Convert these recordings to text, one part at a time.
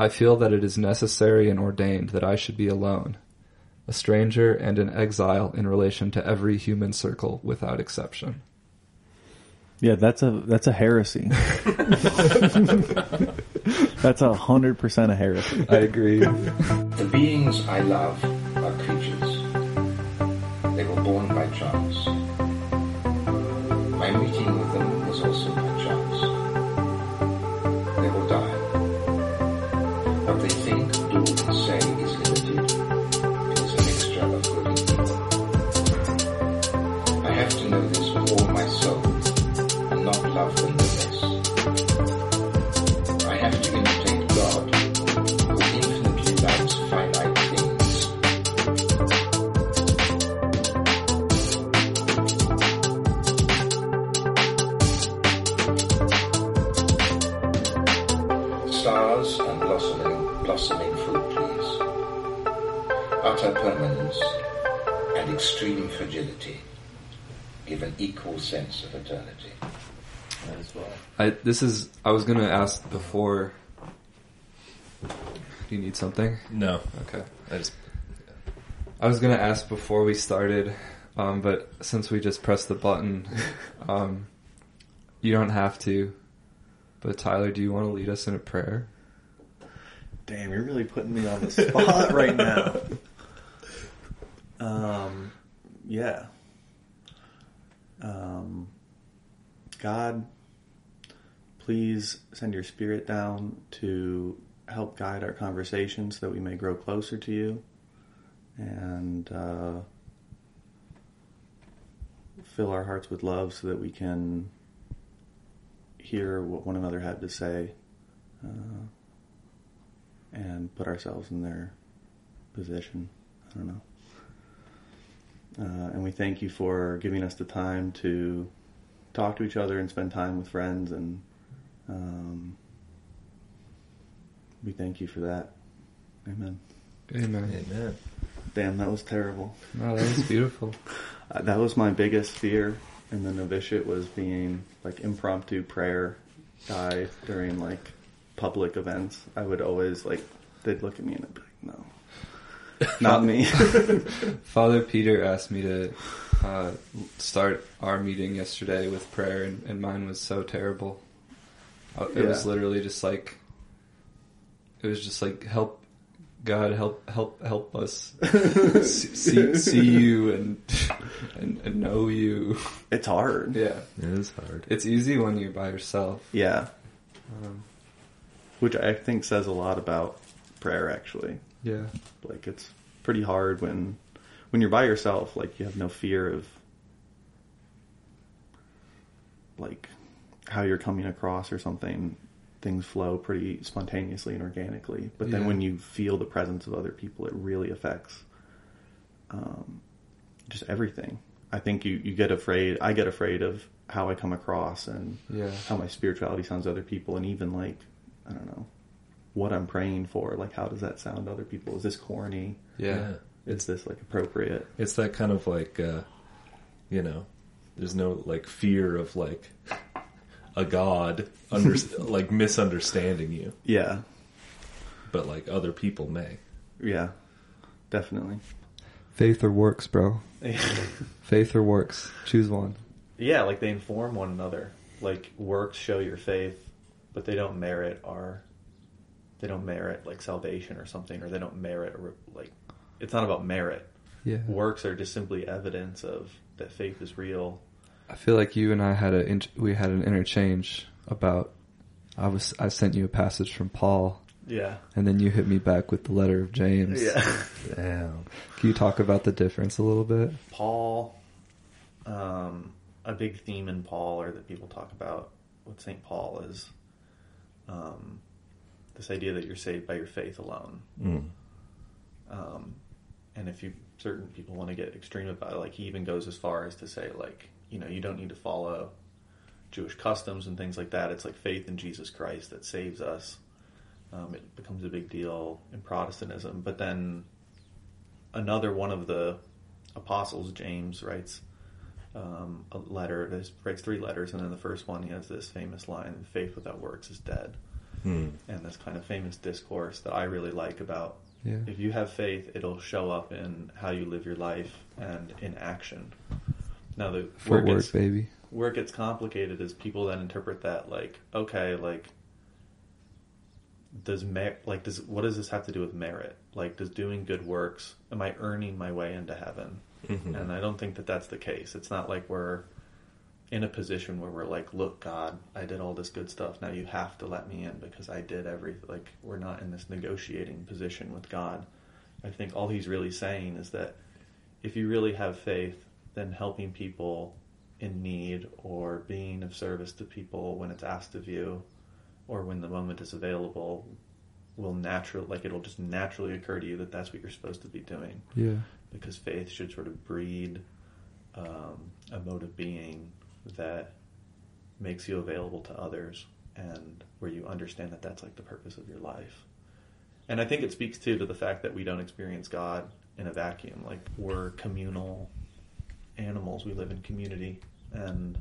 I feel that it is necessary and ordained that I should be alone, a stranger and an exile in relation to every human circle without exception. Yeah, that's a that's a heresy. that's a hundred percent a heresy. I agree. The beings I love are creatures. They were born by chance. My meeting with them I this is I was gonna ask before. Do you need something? No, Okay. I just I was gonna ask before we started, um, but since we just pressed the button, um, you don't have to. But Tyler, do you want to lead us in a prayer? Damn, you're really putting me on the spot right now. Um, yeah. Um, God, please send your spirit down to help guide our conversation so that we may grow closer to you and uh, fill our hearts with love so that we can hear what one another had to say. Uh, and put ourselves in their position. I don't know. Uh, and we thank you for giving us the time to talk to each other and spend time with friends, and um, we thank you for that. Amen. Amen. Amen. Damn, that was terrible. No, that was beautiful. Uh, that was my biggest fear in the novitiate was being like impromptu prayer guy during like public events. I would always like they'd look at me and I'd be like, no, not me. Father Peter asked me to uh, start our meeting yesterday with prayer, and, and mine was so terrible. Uh, It was literally just like, it was just like help, God help help help us see, see see you and, and and know you. it's hard. Yeah, It is hard. it's easy when you're by yourself. Yeah, Um, which I think says a lot about prayer. Actually, yeah, like it's pretty hard when when you're by yourself. Like you have no fear of like how you're coming across or something. Things flow pretty spontaneously and organically. But then Yeah. when you feel the presence of other people, it really affects um, just everything. I think you, you get afraid. I get afraid of how I come across and yeah, how my spirituality sounds to other people, and even like I don't know what I'm praying for. Like, how does that sound to other people? Is this corny? yeah. Is this like appropriate? It's that kind of like, uh, you know, there's no like fear of like a god under like misunderstanding you, Yeah, but like other people may. yeah, definitely. Faith or works, bro. Faith or works. Choose one. Yeah, like they inform one another. Like works show your faith, but they don't merit our. They don't merit like salvation or something, or they don't merit a re- like. It's not about merit. Yeah. Works are just simply evidence of that faith is real. I feel like you and I had a in- we had an interchange about I was I sent you a passage from Paul Yeah. and then you hit me back with the letter of James. Yeah. Damn. Can you talk about the difference a little bit? Paul, um, a big theme in Paul, or that people talk about with St. Paul, is um, this idea that you're saved by your faith alone. Mm. Um, and if you certain people want to get extreme about it, like he even goes as far as to say, like, you know, you don't need to follow Jewish customs and things like that. It's like faith in Jesus Christ that saves us. Um, it becomes a big deal in Protestantism. But then another one of the apostles, James, writes um, a letter. He writes three letters, and in the first one, he has this famous line: "Faith without works is dead." Hmm. and this kind of famous discourse that I really like about Yeah. if you have faith, it'll show up in how you live your life and in action. Now, the where it, Footwork, gets, baby. where it gets complicated is people that interpret that like, okay, like does mer- like does what does this have to do with merit? Like, does doing good works am I earning my way into heaven? Mhm. And I don't think that that's the case. It's not like we're in a position where we're like, look, God, I did all this good stuff. Now you have to let me in because I did everything. Like, we're not in this negotiating position with God. I think all he's really saying is that if you really have faith, then helping people in need or being of service to people when it's asked of you or when the moment is available will naturally, like, it'll just naturally occur to you that that's what you're supposed to be doing Yeah. because faith should sort of breed um, a mode of being that makes you available to others and where you understand that that's like the purpose of your life. And I think it speaks too to the fact that we don't experience God in a vacuum. Like we're communal animals, we live in community, and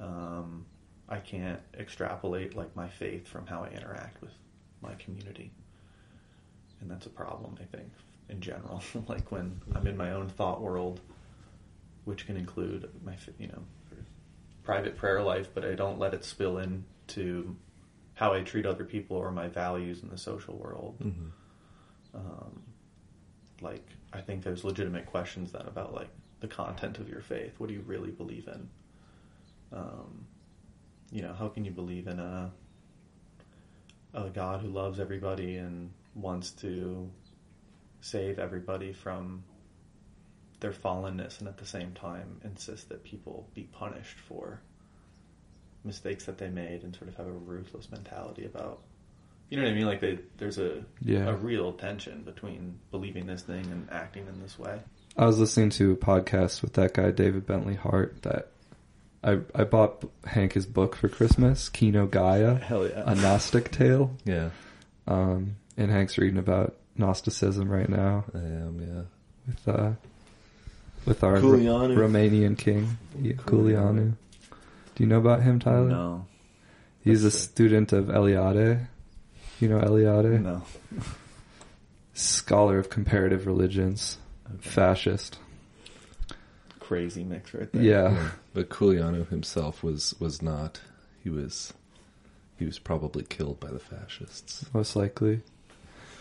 um, I can't extrapolate like my faith from how I interact with my community. And that's a problem i think in general. Like when i'm in my own thought world which can include my you know private prayer life but i don't let it spill into how i treat other people or my values in the social world. Mhm. um, like i think there's legitimate questions then about like the content of your faith? What do you really believe in? Um, you know how can you believe in a a God who loves everybody and wants to save everybody from their fallenness and at the same time insist that people be punished for mistakes that they made and sort of have a ruthless mentality about you know what I mean? Like they, there's a Yeah. a real tension between believing this thing and acting in this way I was listening to a podcast with that guy David Bentley Hart that I I bought Hank his book for Christmas, Kenogaia, Hell yeah. a Gnostic tale. Yeah, Um, and Hank's reading about Gnosticism right now I am. Yeah. with uh, with our. Ro- Romanian king, yeah, Culianu. Do you know about him, Tyler? No. He's a That's it. student of Eliade. You know Eliade? No. Scholar of comparative religions. Fascist. Crazy mix right there. Yeah. But Giuliano himself was was not. He was he was probably killed by the fascists. most likely.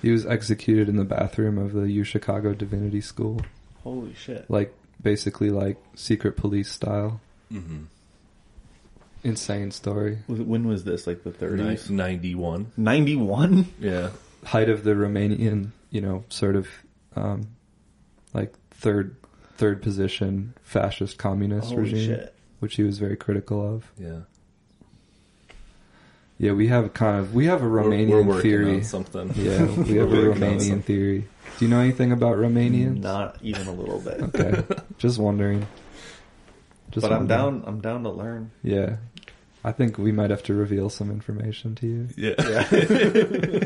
He was executed in the bathroom of the U Chicago Divinity School, Holy shit. like basically like secret police style. Mm-hmm. Insane story. Was it- When was this? Like the 30s? Ninety one. 91? Yeah. Height of the Romanian, you know, sort of um, like third third position fascist communist Holy regime, shit. which he was very critical of. Yeah. Yeah, we have kind of we have a We're- Romanian we're theory. on something. Yeah, we have a We're working on Romanian theory. Do you know anything about Romanians? Not even a little bit. Okay, just wondering. Just but I'm down. I'm down to learn. Yeah, I think we might have to reveal some information to you. Yeah.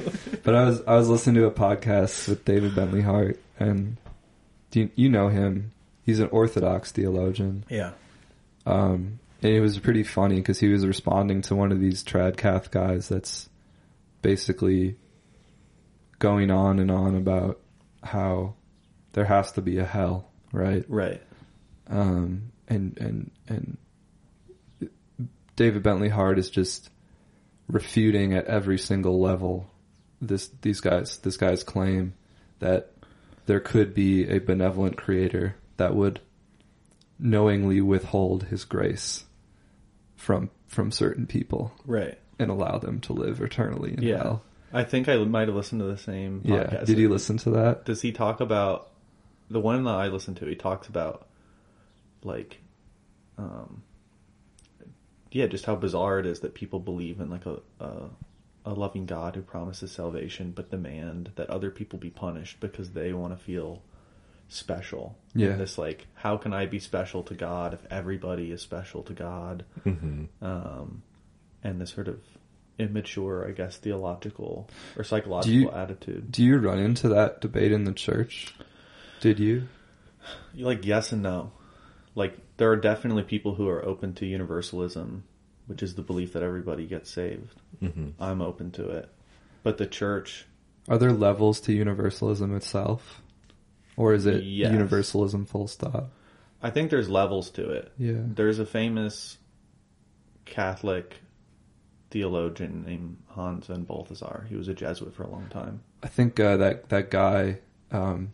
But I was I was listening to a podcast with David Bentley Hart, and do you, you know him? He's an Orthodox theologian, Yeah. um, and it was pretty funny because he was responding to one of these trad cath guys that's basically going on and on about how there has to be a hell, right? Right. um, and and and David Bentley Hart is just refuting at every single level this these guys this guy's claim that there could be a benevolent creator that would knowingly withhold his grace from from certain people Right. and allow them to live eternally in Yeah. hell. I think I might have listened to the same Yeah. Did he listen to that? Does he talk about the one that I listened to? He talks about like, um, yeah, just how bizarre it is that people believe in like a a, a loving God who promises salvation, but demand that other people be punished because they want to feel special. Yeah. And this like, how can I be special to God if everybody is special to God? hmm Um, and this sort of immature, I guess, theological or psychological Do you- attitude. Do you run into that debate in the church? Did you? Like yes and no. Like there are definitely people who are open to universalism which is the belief that everybody gets saved. hmm I'm open to it. But the church, Are there levels to universalism itself? Or is it Yes. universalism full stop? I think there's levels to it. Yeah. There's a famous Catholic theologian named Hans von Balthasar. He was a Jesuit for a long time. I think uh, that that guy um,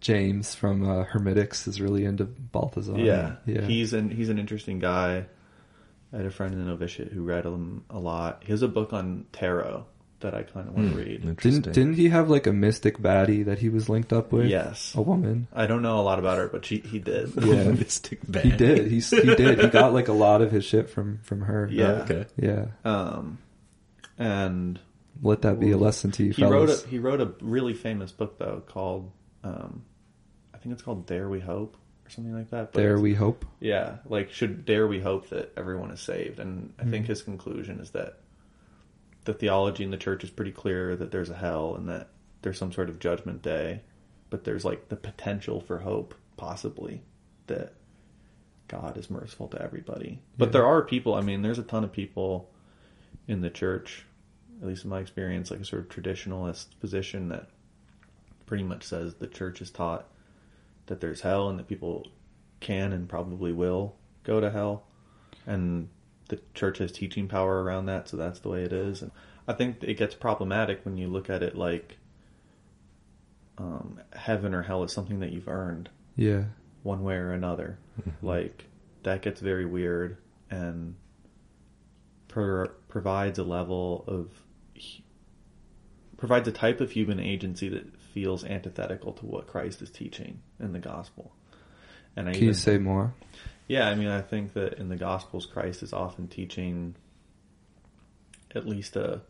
James from uh, Hermetics is really into Balthasar. yeah, yeah. He's an he's an interesting guy. I had a friend in the novitiate who read him a lot. He has a book on tarot that I kind of want to read. Didn't didn't he have like a mystic baddie that he was linked up with? Yes, a woman. I don't know a lot about her, but she he did. Yeah. Mystic He did. He he did. He got like a lot of his shit from from her. Yeah. Okay. yeah. Um, and Let that be a lesson to you, he wrote fellas. a he wrote a really famous book though called um, I think it's called Dare We Hope or something like that. But there we hope. Yeah, like should dare we hope that everyone is saved? And I think hmm. his conclusion is that the theology in the church is pretty clear that there's a hell and that there's some sort of judgment day, but there's like the potential for hope, possibly, that God is merciful to everybody. But Yeah. there are people, I mean, there's a ton of people in the church, at least in my experience, like a sort of traditionalist position that pretty much says the church is taught that there's hell and that people can and probably will go to hell. And the church has teaching power around that, so that's the way it is. And I think it gets problematic when you look at it like um, heaven or hell is something that you've earned Yeah. one way or another. like that gets very weird and pro- provides a level of provides a type of human agency that feels antithetical to what Christ is teaching in the gospel. And I Can you say more? yeah, I mean, I think that in the Gospels, Christ is often teaching at least a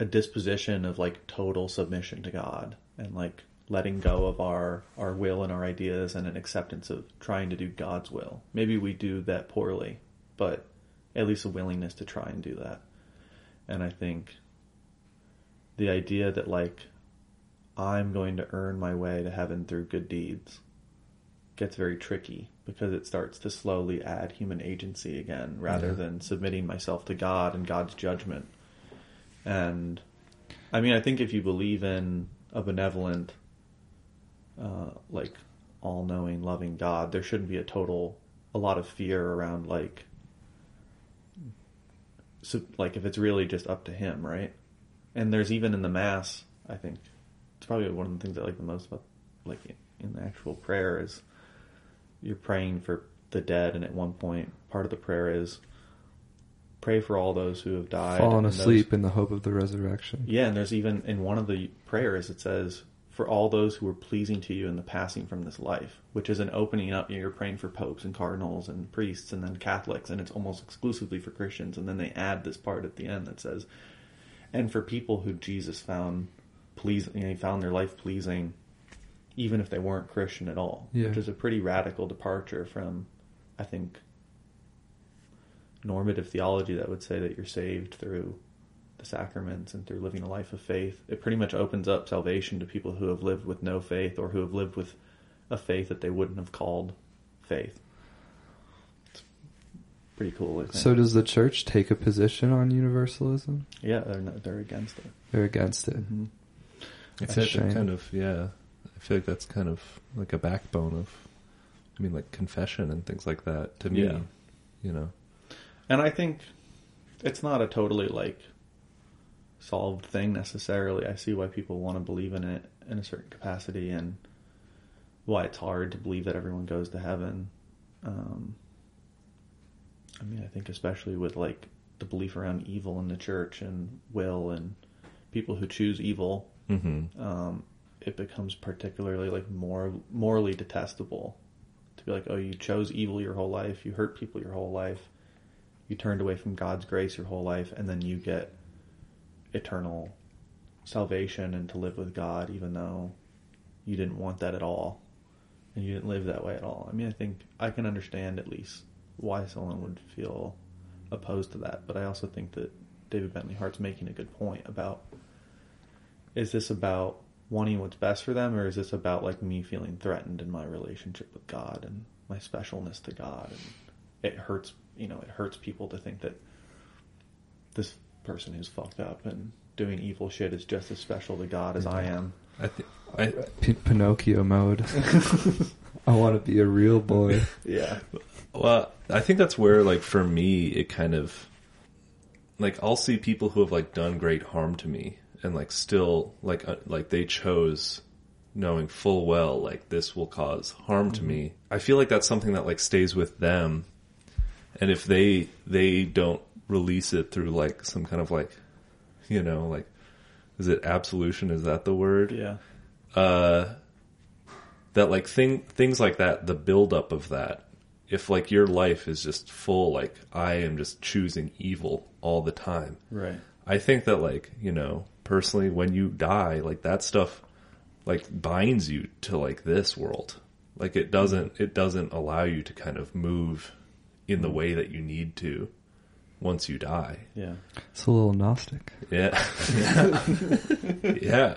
a disposition of like total submission to God and like letting go of our our will and our ideas and an acceptance of trying to do God's will. Maybe we do that poorly, but at least a willingness to try and do that. And I think the idea that like I'm going to earn my way to heaven through good deeds gets very tricky because it starts to slowly add human agency again rather Yeah. than submitting myself to God and God's judgment. And I mean, I think if you believe in a benevolent, uh, like all knowing, loving God, there shouldn't be a total, a lot of fear around like, so, like if it's really just up to Him, right? And there's even in the Mass, I think, it's probably one of the things I like the most about, like in the actual prayer is you're praying for the dead, and at one point, part of the prayer is pray for all those who have died, Fallen and those- asleep in the hope of the resurrection. yeah, and there's even in one of the prayers it says, "For all those who were pleasing to you in the passing from this life," which is an opening up. You're praying for popes and cardinals and priests, and then Catholics, and it's almost exclusively for Christians. And then they add this part at the end that says, "And for people who Jesus found pleasing, you know, he found their life pleasing, even if they weren't Christian at all," Yeah. which is a pretty radical departure from, I think, normative theology that would say that you're saved through the sacraments and through living a life of faith. It pretty much opens up salvation to people who have lived with no faith or who have lived with a faith that they wouldn't have called faith. It's pretty cool. I think. So does the church take a position on universalism? yeah, they're not, they're against it. They're against it. Mm-hmm. I That's feel a like that kind of yeah. I feel like that's kind of like a backbone of, I mean, like confession and things like that. To me, Yeah. you know, And I think it's not a totally like solved thing necessarily. I see why people want to believe in it in a certain capacity and why it's hard to believe that everyone goes to heaven. Um, I mean, I think especially with like the belief around evil in the church and will and people who choose evil, mm-hmm. um, it becomes particularly like more morally detestable to be like, oh, you chose evil your whole life, you hurt people your whole life, you turned away from God's grace your whole life, and then you get eternal salvation and to live with God, even though you didn't want that at all, and you didn't live that way at all. I mean, I think I can understand at least why someone would feel opposed to that, but I also think that David Bentley Hart's making a good point about is this about wanting what's best for them or is this about like me feeling threatened in my relationship with God and my specialness to God and it hurts you know, it hurts people to think that this person who's fucked up and doing evil shit is just as special to God as I am. I think I P- Pinocchio mode. I want to be a real boy. Yeah. Well, I think that's where, like, for me, it kind of, like, I'll see people who have like done great harm to me, and like still, like, uh, like they chose, knowing full well, like this will cause harm to me. I feel like that's something that like stays with them, and if they they don't release it through like some kind of like, you know, like, is it absolution? Is that the word? Yeah. uh that like thing things like that the buildup of that if like your life is just full like i am just choosing evil all the time. Right. i think that like you know personally when you die like that stuff like binds you to like this world. Like it doesn't it doesn't allow you to kind of move in the way that you need to once you die Yeah. It's a little Gnostic. yeah yeah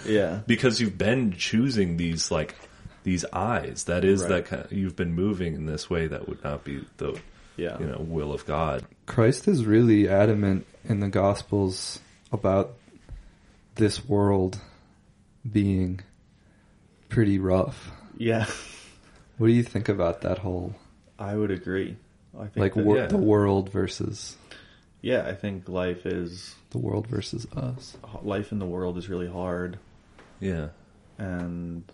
Yeah. because you've been choosing these like these eyes that is Right. that kind of, you've been moving in this way that would not be the Yeah. you know will of god Christ is really adamant in the Gospels about this world being pretty rough. Yeah. What do you think about that whole I would agree. I think like that- wor- yeah. the world versus yeah, I think life is the world versus us? life in the world is really hard yeah and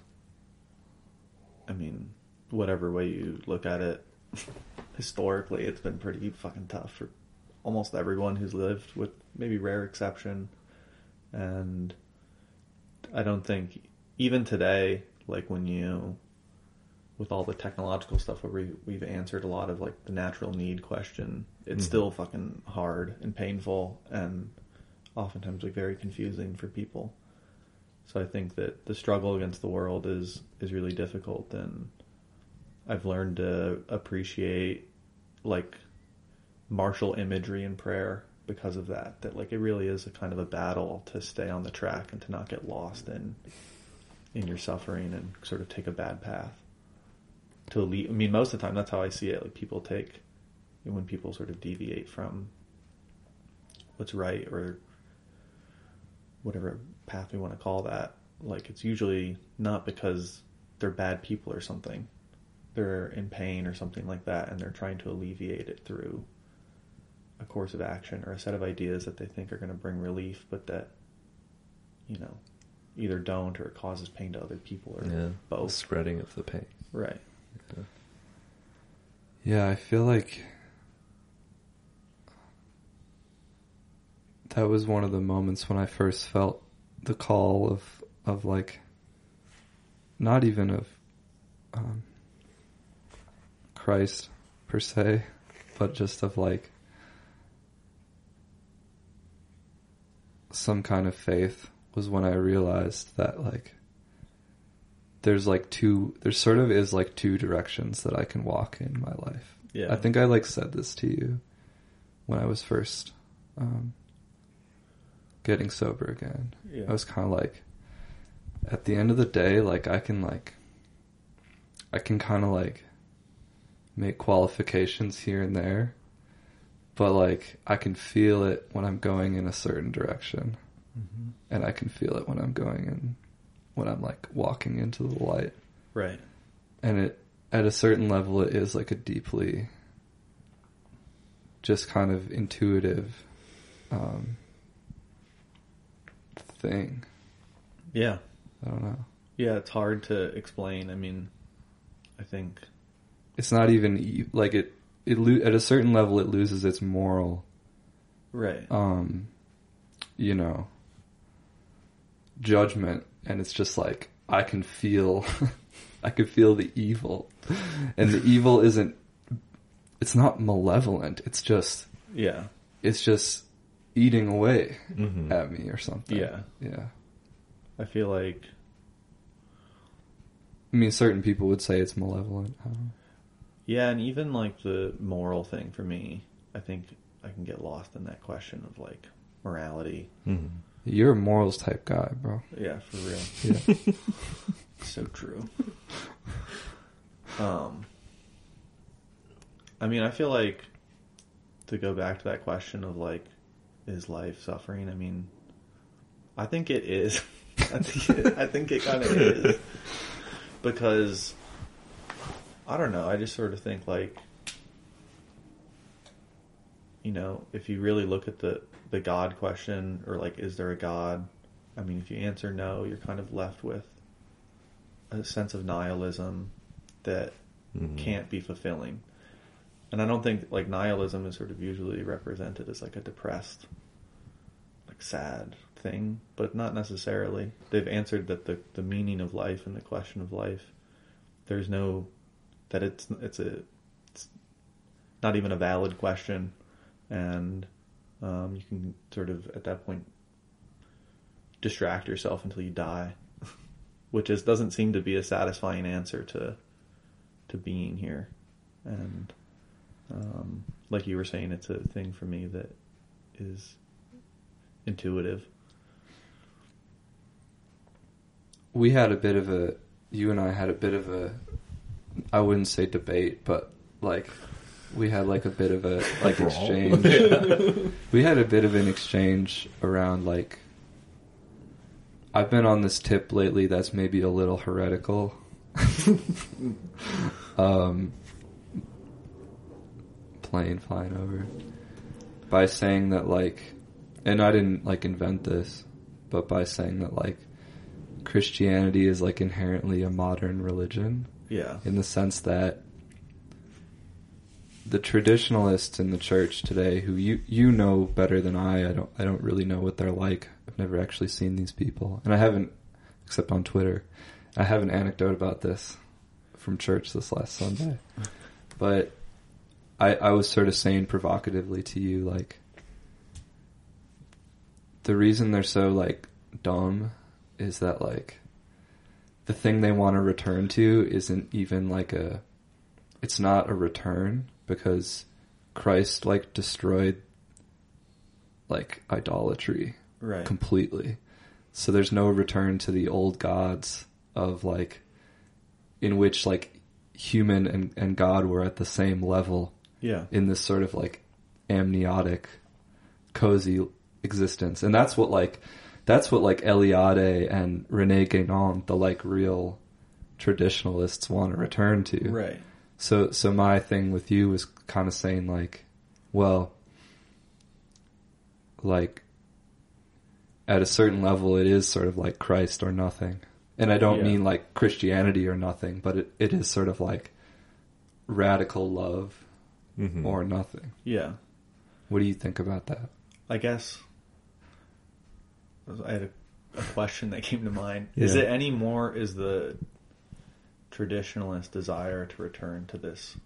I mean, whatever way you look at it, historically it's been pretty fucking tough for almost everyone who's lived, with maybe rare exception. And I don't think even today, like when you, with all the technological stuff where we, we've answered a lot of like the natural need question, it's Mhm. still fucking hard and painful and oftentimes like very confusing for people. So I think that the struggle against the world is is really difficult, and I've learned to appreciate like martial imagery in prayer because of that. That like it really is a kind of a battle to stay on the track and to not get lost in in your suffering and sort of take a bad path. To lead, I mean, most of the time that's how I see it. Like people take when people sort of deviate from what's right or whatever path we want to call that, like it's usually not because they're bad people or something. They're in pain or something like that, and they're trying to alleviate it through a course of action or a set of ideas that they think are going to bring relief, but that, you know, either don't or it causes pain to other people or yeah both. spreading of the pain Right. Yeah, I feel like that was one of the moments when I first felt the call of of like not even of um, Christ per se, but just of like some kind of faith was when I realized that like there's like two there sort of is like two directions that I can walk in my life. Yeah. I think I like said this to you when I was first um, getting sober again. Yeah. I was kind of like at the end of the day like I can like I can kind of like make qualifications here and there but like I can feel it when I'm going in a certain direction Mm-hmm. and I can feel it when I'm going in when I'm like walking into the light Right. and it at a certain level it is like a deeply just kind of intuitive um thing Yeah. i don't know Yeah, it's hard to explain. I mean, I think it's not even like it it lo- at a certain level it loses its moral right. um you know judgment and it's just like i can feel i can feel the evil and the evil isn't it's not malevolent it's just yeah. it's just eating away Mhm. at me or something Yeah. yeah I feel like i mean certain people would say it's malevolent I don't know. Yeah, and even like the moral thing for me, I think I can get lost in that question of like morality. Mhm. You're a morals type guy bro Yeah, for real. yeah so true. Um I mean, I feel like to go back to that question of like, is life suffering? I mean, I think it is. I think it, I think it kind of is because I don't know. I just sort of think like, you know, if you really look at the the God question or like, is there a God? I mean, if you answer no, you're kind of left with a sense of nihilism that Mhm. can't be fulfilling. And I don't think like nihilism is sort of usually represented as like a depressed, like sad thing, but not necessarily. They've answered that the the meaning of life and the question of life, there's no that it's it's a it's not even a valid question, and um, you can sort of at that point distract yourself until you die, which is doesn't seem to be a satisfying answer to to being here, and um, like you were saying, it's a thing for me that is intuitive. we had a bit of a you and I had a bit of a I wouldn't say debate, but like we had like a bit of a like Brawl. exchange. we had a bit of an exchange around like I've been on this tip lately that's maybe a little heretical. um plane flying over by saying that like and I didn't like invent this, but by saying that like Christianity is like inherently a modern religion Yeah, in the sense that the traditionalists in the church today who you you know better than I I don't I don't really know what they're like. I've never actually seen these people. And I haven't except on Twitter. I have an anecdote about this from church this last Sunday. But I I was sort of saying provocatively to you like the reason they're so like dumb is that like the thing they want to return to isn't even like a it's not a return because Christ like destroyed like idolatry right. completely. So there's no return to the old gods of like in which like human and, and God were at the same level yeah, in this sort of like amniotic, cozy existence, and that's what like that's what like Eliade and Rene Guénon, the like real traditionalists, want to return to. right. So so my thing with you was kind of saying like, well, like at a certain level, it is sort of like Christ or nothing, and I don't Yeah. mean like Christianity or nothing, but it, it is sort of like radical love Mhm. or nothing. Yeah, What do you think about that? I guess I had a, a question that came to mind. Is it any more? Is the traditionalist desire to return to this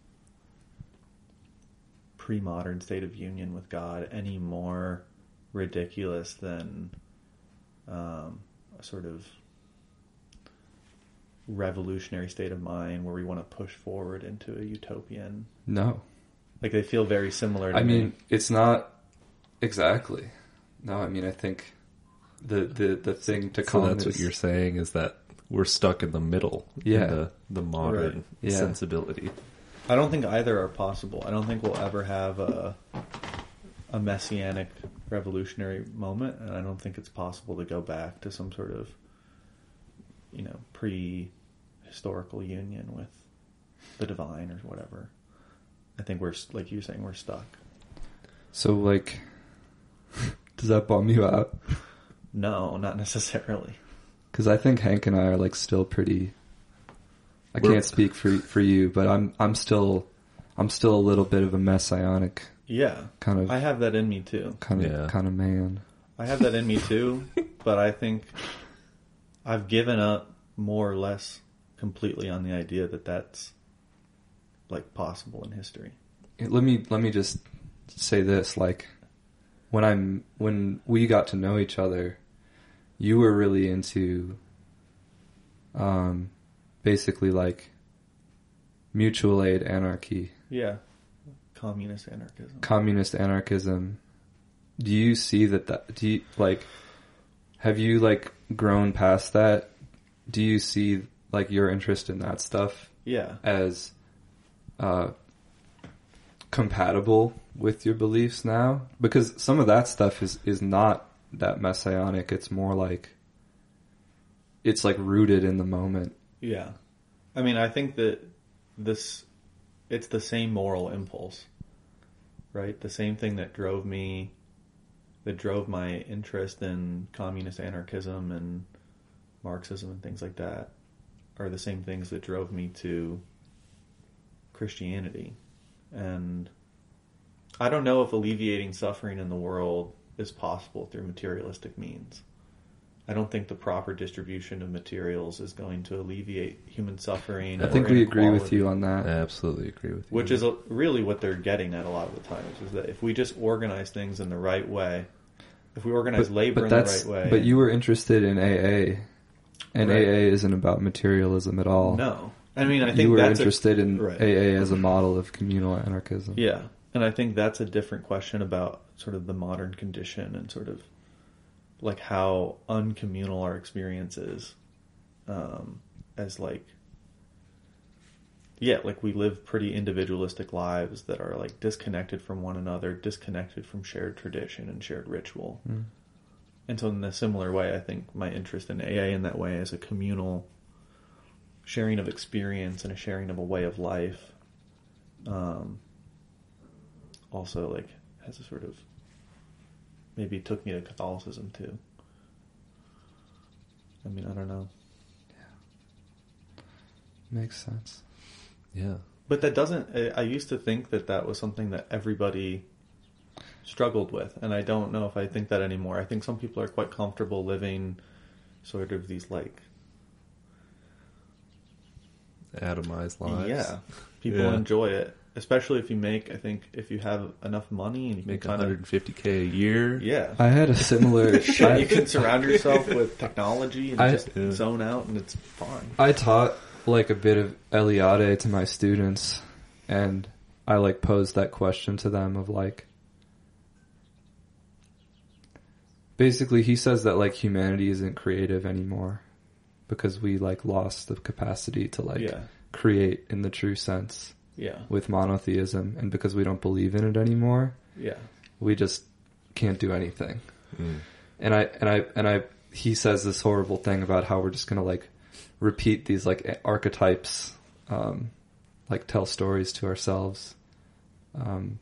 pre-modern state of union with God any more ridiculous than um, a sort of revolutionary state of mind where we want to push forward into a utopian? No, Like they feel very similar. To I me. mean it's not exactly. No, I mean I think the the the thing to So come that's what is- you're saying is that we're stuck in the middle. in Yeah. the, the modern Right. Yeah. sensibility. I don't think either are possible. I don't think we'll ever have a a messianic revolutionary moment, and I don't think it's possible to go back to some sort of you know pre-historical union with the divine or whatever. I think we're like you're saying we're stuck. So like, does that bum you out? No, not necessarily. Because I think Hank and I are like still pretty. I We're- can't speak for for you, but I'm I'm still I'm still a little bit of a messianic Yeah, kind of I have that in me too. kind of Yeah. kind of man. I have that in me too, but I think I've given up more or less completely on the idea that that's like possible in history. Let me let me just say this: like when I'm when we got to know each other, you were really into um basically like mutual aid anarchy, Yeah, communist anarchism. communist anarchism. Do you see that that do you like have you like grown past that? Do you see like your interest in that stuff Yeah, as uh compatible with your beliefs now because some of that stuff is is not that messianic it's more like it's like rooted in the moment Yeah. I mean, I think that this it's the same moral impulse. Right? The same thing that drove me that drove my interest in communist anarchism and Marxism and things like that are the same things that drove me to Christianity. And I don't know if alleviating suffering in the world is possible through materialistic means. I don't think the proper distribution of materials is going to alleviate human suffering. i think we agree with you on that. I that absolutely agree with you. Which is a, really what they're getting at a lot of the times is that if we just organize things in the right way, if we organize labor in the right way, but you were interested in aa and Right. aa isn't about materialism at all no, I mean I think you were that's a- interested in right. aa as a model of communal anarchism Yeah, and I think that's a different question about sort of the modern condition and sort of like how uncommunal our experience is, um, as like yeah, like we live pretty individualistic lives that are like disconnected from one another, disconnected from shared tradition and shared ritual. Mm. And so, in a similar way, I think my interest in AA in that way is a communal sharing of experience and a sharing of a way of life. Um, also, like, has a sort of maybe it took me to Catholicism too. I mean, I don't know. Yeah. Makes sense yeah. But that doesn't. I- I used to think that that was something that everybody struggled with, and I don't know if I think that anymore. I think some people are quite comfortable living sort of these like Atomized lives. yeah, people Yeah. enjoy it, especially if you make. I think if you have enough money and you Make can kind of 150k a year. yeah. i had a similar I, you can surround yourself with technology and I- just Yeah. zone out, and it's fine. I taught like a bit of Eliade to my students, and I like posed that question to them of like, basically, he says that like humanity isn't creative anymore because we like lost the capacity to like yeah, create in the true sense yeah, with monotheism, and because we don't believe in it anymore, yeah, we just can't do anything Mm. and I and I and I he says this horrible thing about how we're just gonna like repeat these like archetypes, um, like tell stories to ourselves, um,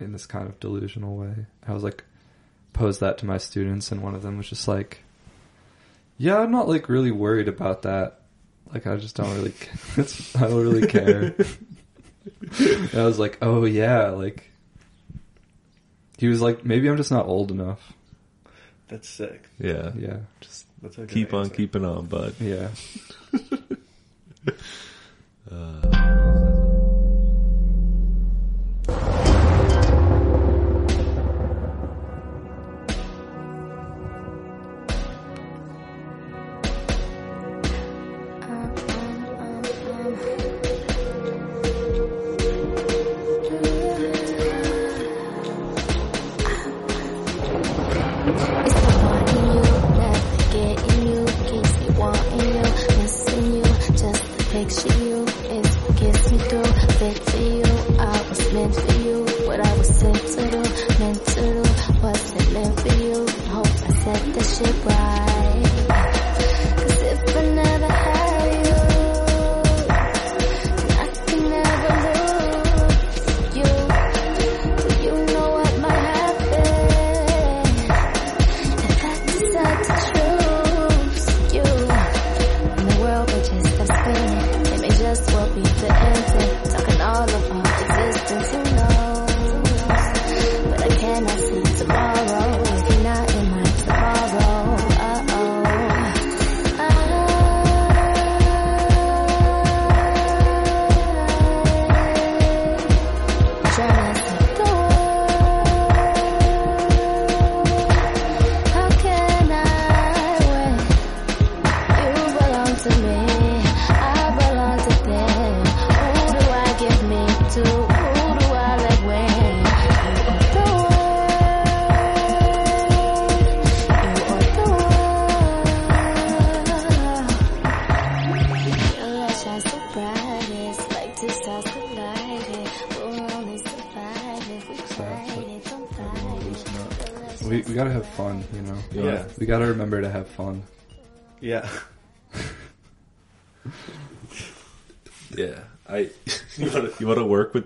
in this kind of delusional way. I was like, posed that to my students, and one of them was just like, "Yeah, I'm not like really worried about that. Like, I just don't really, ca- it's, I don't really care." and I was like, "Oh yeah, like." He was like, "Maybe I'm just not old enough." that's sick. Yeah. Yeah. Just That's a good keep on answer. keeping on, bud. Yeah. It's uh,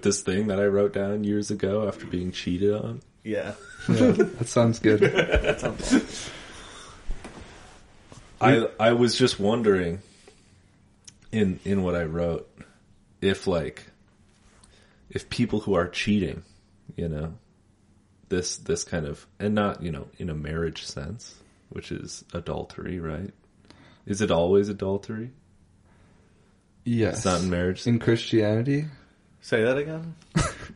with this thing that I wrote down years ago after being cheated on. Yeah. Yeah, that sounds good. That sounds fun. I I was just wondering in in what I wrote if like if people who are cheating, you know, this this kind of and not, you know, in a marriage sense, which is adultery, right? Is it always adultery? Yes. It's not in marriage. In Christianity, Say that again?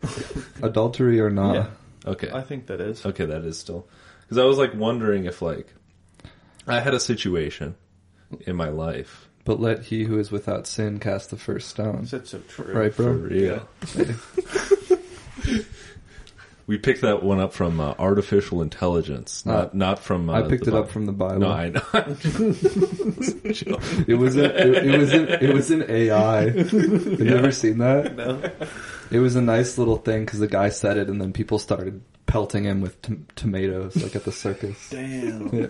adultery or not. Yeah. okay. I think that is. Okay, that is still because I was like wondering if like I had a situation in my life But let he who is without sin cast the first stone. That's so true. Right, for bro? real. we picked that one up from uh, artificial intelligence, not Uh, not from. Uh, I picked the it up from the Bible. No, I know. It was in, it, it was in, it was in AI. Have you ever seen that? No. It was a nice little thing because the guy said it, and then people started pelting him with t- tomatoes, like at the circus, Damn. Yeah.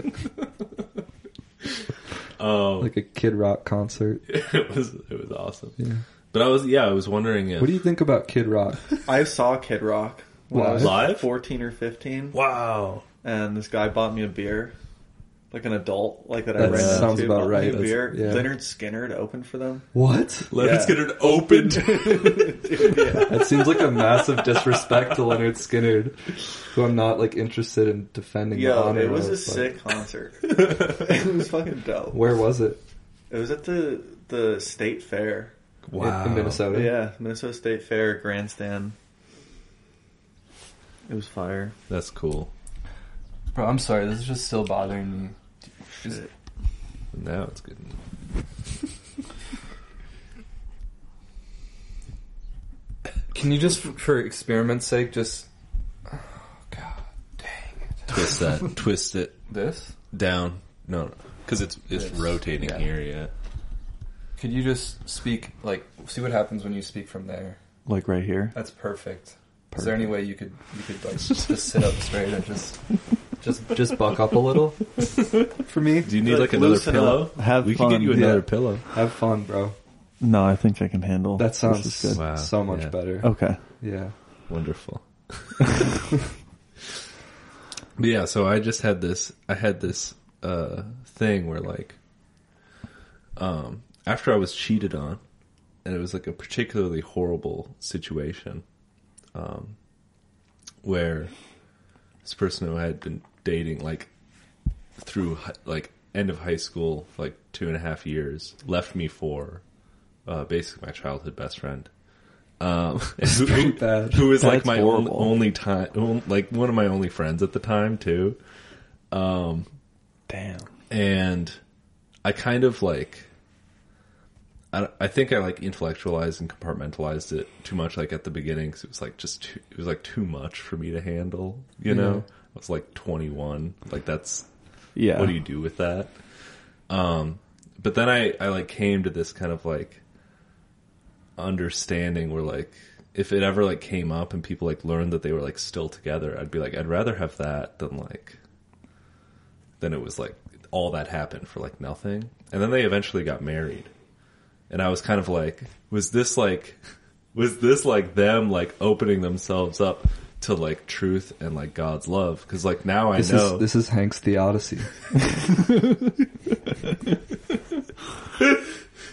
Oh, like a Kid Rock concert. it was it was awesome. Yeah. But I was yeah, I was wondering if What do you think about Kid Rock? I saw Kid Rock when I was Live? 14 or 15, wow. and this guy bought me a beer. Like an adult, like that, I That ran sounds into, about bought right. A That's- beer. yeah. Lynyrd Skynyrd to open for them. What? Let's Yeah. get it opened. That seems like a massive disrespect to Lynyrd Skynyrd, who I'm not like interested in defending. the Yo, honor it was of, a but- sick concert. it was fucking dope. Where was it? It was at the the state fair. In- in Minnesota. Yeah, Minnesota State Fair grandstand. It was fire. That's cool. Bro, I'm sorry. This is just still bothering me. Is- Shit. Now it's good. Can you just, for experiment's sake, just? Oh God, dang it! Twist that. twist it This? down. No, because it's it's This. rotating Yeah. here. Yeah. Could you just speak like see what happens when you speak from there? Like right here. That's perfect. Is there any way you could you could like just sit up straight and just just just buck up a little for me? Do you need Like, like, another pillow? up. Have we fun. can get you another Yeah. pillow. Have fun, bro. No, I think I can handle. That sounds This is good. Wow. so much Yeah. better. Okay. Yeah. Wonderful. but yeah, so I just had this. I had this uh, thing where like, um, after I was cheated on, and it was like a particularly horrible situation, um, where this person who I had been dating like through like end of high school, like two and a half years, left me for uh, basically my childhood best friend. Um, who, who was like That's my on- only time, like one of my only friends at the time too. Um, Damn. and I kind of like, I, I think I like intellectualized and compartmentalized it too much, like at the beginning, because it was like just too, it was like too much for me to handle. You know, Yeah. I was like 21, like that's Yeah. what do you do with that? Um, but then I, I like came to this kind of like understanding where like if it ever like came up and people like learned that they were like still together, I'd be like, I'd rather have that than like than it was like all that happened for like nothing. And then they eventually got married. And I was kind of like, was this like was this like them like opening themselves up to like truth and like God's love? Because like now I This know is this is Hank's Theodicy.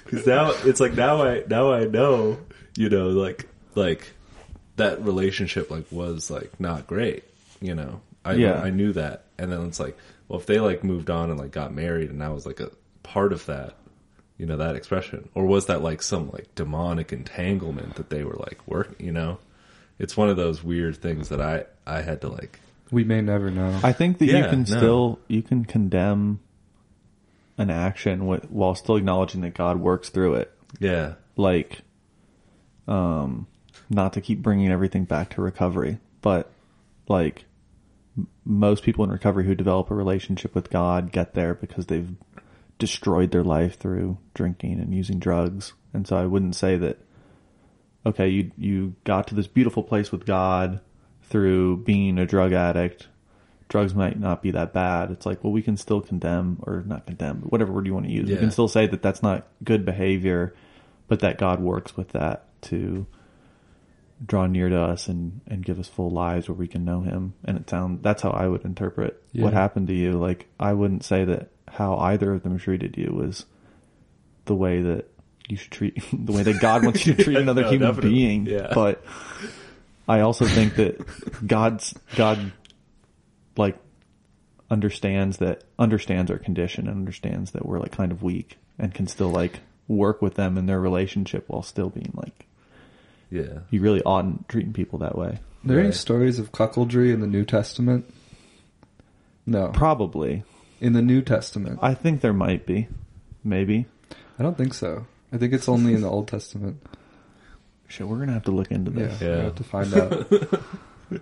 Because now it's like now I now I know, you know, like like that relationship like was like not great, you know. I Yeah. I knew that, and then it's like, well, if they like moved on and like got married, and I was like a part of that, you know, that expression, or was that like some like demonic entanglement that they were like working, you know? It's one of those weird things that I I had to like We may never know. I think that you can no. still you can condemn an action with, while still acknowledging that God works through it. yeah Like, um, not to keep bringing everything back to recovery, but like m- most people in recovery who develop a relationship with God get there because they've destroyed their life through drinking and using drugs. And so I wouldn't say that okay, you you got to this beautiful place with God through being a drug addict, drugs might not be that bad. It's like, well, we can still condemn or not condemn, but whatever word you want to use. We can still say that that's not good behavior, but that God works with that to draw near to us and, and give us full lives where we can know him. And it sound that's how I would interpret Yeah. what happened to you. Like I wouldn't say that how either of them treated you was the way that you should treat the way that God wants you to treat another No, human definitely. being. Yeah. But I also think that God's God like understands that understands our condition and understands that we're like kind of weak and can still like work with them in their relationship while still being like Yeah. you really oughtn't treating people that way. Are there any stories of cuckoldry in the New Testament? No. Probably. In the New Testament. I think there might be. Maybe. I don't think so. I think it's only in the Old Testament. Shit, we're gonna have to look into Yeah, this. we Yeah. have to find out.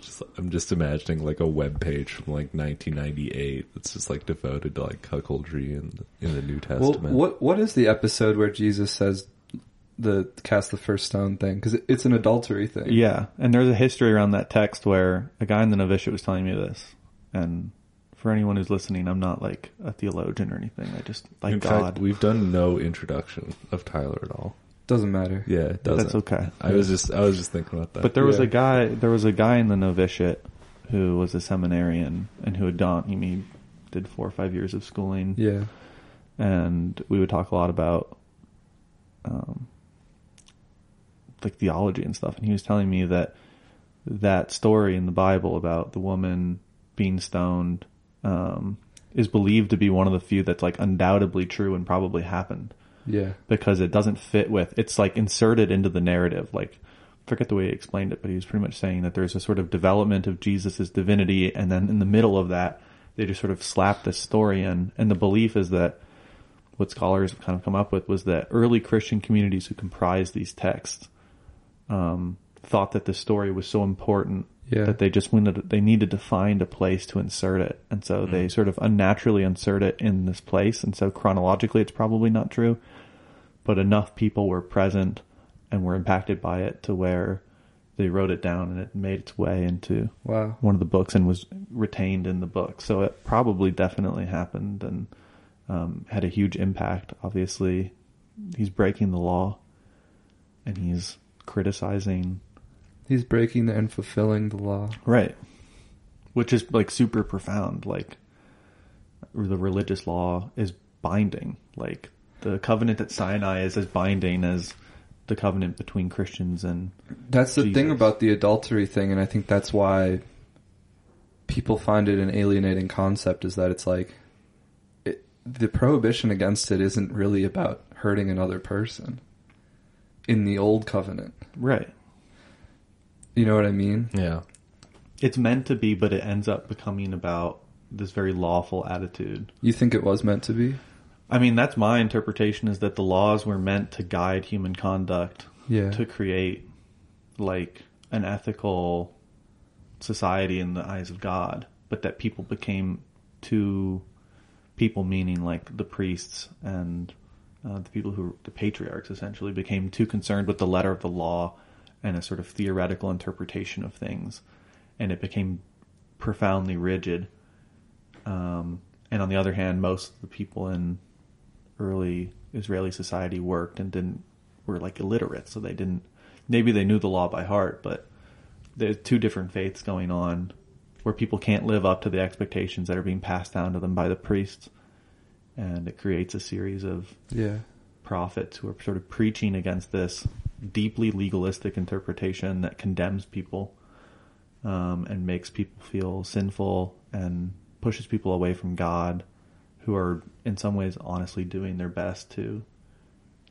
Just, I'm just imagining like a web page from like 1998 that's just like devoted to like cuckoldry in the, in the New well, Testament. what what is the episode where Jesus says the cast the first stone thing? Because it, it's an adultery thing. Yeah, and there's a history around that text where a guy in the novitiate was telling me this. And for anyone who's listening, I'm not like a theologian or anything. I just like in God. fact, we've done no introduction of Tyler at all. doesn't matter. Yeah, it doesn't. That's okay. I was just I was just thinking about that. But there was Yeah. a guy. There was a guy in the novitiate who was a seminarian and who had done. He mean, did four or five years of schooling. Yeah, and we would talk a lot about um, like theology and stuff. And he was telling me that that story in the Bible about the woman being stoned um, is believed to be one of the few that's like undoubtedly true and probably happened. Yeah, because it doesn't fit with it's like inserted into the narrative. Like forget the way he explained it but he was pretty much saying that there's a sort of development of jesus' divinity and then in the middle of that they just sort of slap this story in. And the belief is that what scholars have kind of come up with was that early christian communities who comprised these texts um, thought that the story was so important Yeah. that they just wanted they needed to find a place to insert it, and so they sort of unnaturally insert it in this place, and so chronologically it's probably not true, but enough people were present and were impacted by it to where they wrote it down and it made its way into wow. one of the books and was retained in the book. So it probably definitely happened and um, had a huge impact. Obviously, he's breaking the law and he's criticizing He's breaking and fulfilling the law. Right. Which is like super profound. Like the religious law is binding. Like the covenant at Sinai is as binding as the covenant between Christians and That's the thing about the adultery thing, and I think that's why people find it an alienating concept. Is that it's like it, the prohibition against it isn't really about hurting another person in the old covenant. right. You know what I mean? yeah, It's meant to be, but it ends up becoming about this very lawful attitude. You think it was meant to be? I mean, that's my interpretation is that the laws were meant to guide human conduct Yeah. to create like an ethical society in the eyes of God, but that people became too people meaning like the priests and uh, the people who the patriarchs essentially became too concerned with the letter of the law and a sort of theoretical interpretation of things, and it became profoundly rigid. Um, and on the other hand, most of the people in early Israeli society worked and didn't were like illiterate, so they didn't. Maybe they knew the law by heart, but there's two different faiths going on where people can't live up to the expectations that are being passed down to them by the priests, and it creates a series of Yeah. prophets who are sort of preaching against this deeply legalistic interpretation that condemns people um, and makes people feel sinful and pushes people away from God, who are in some ways honestly doing their best to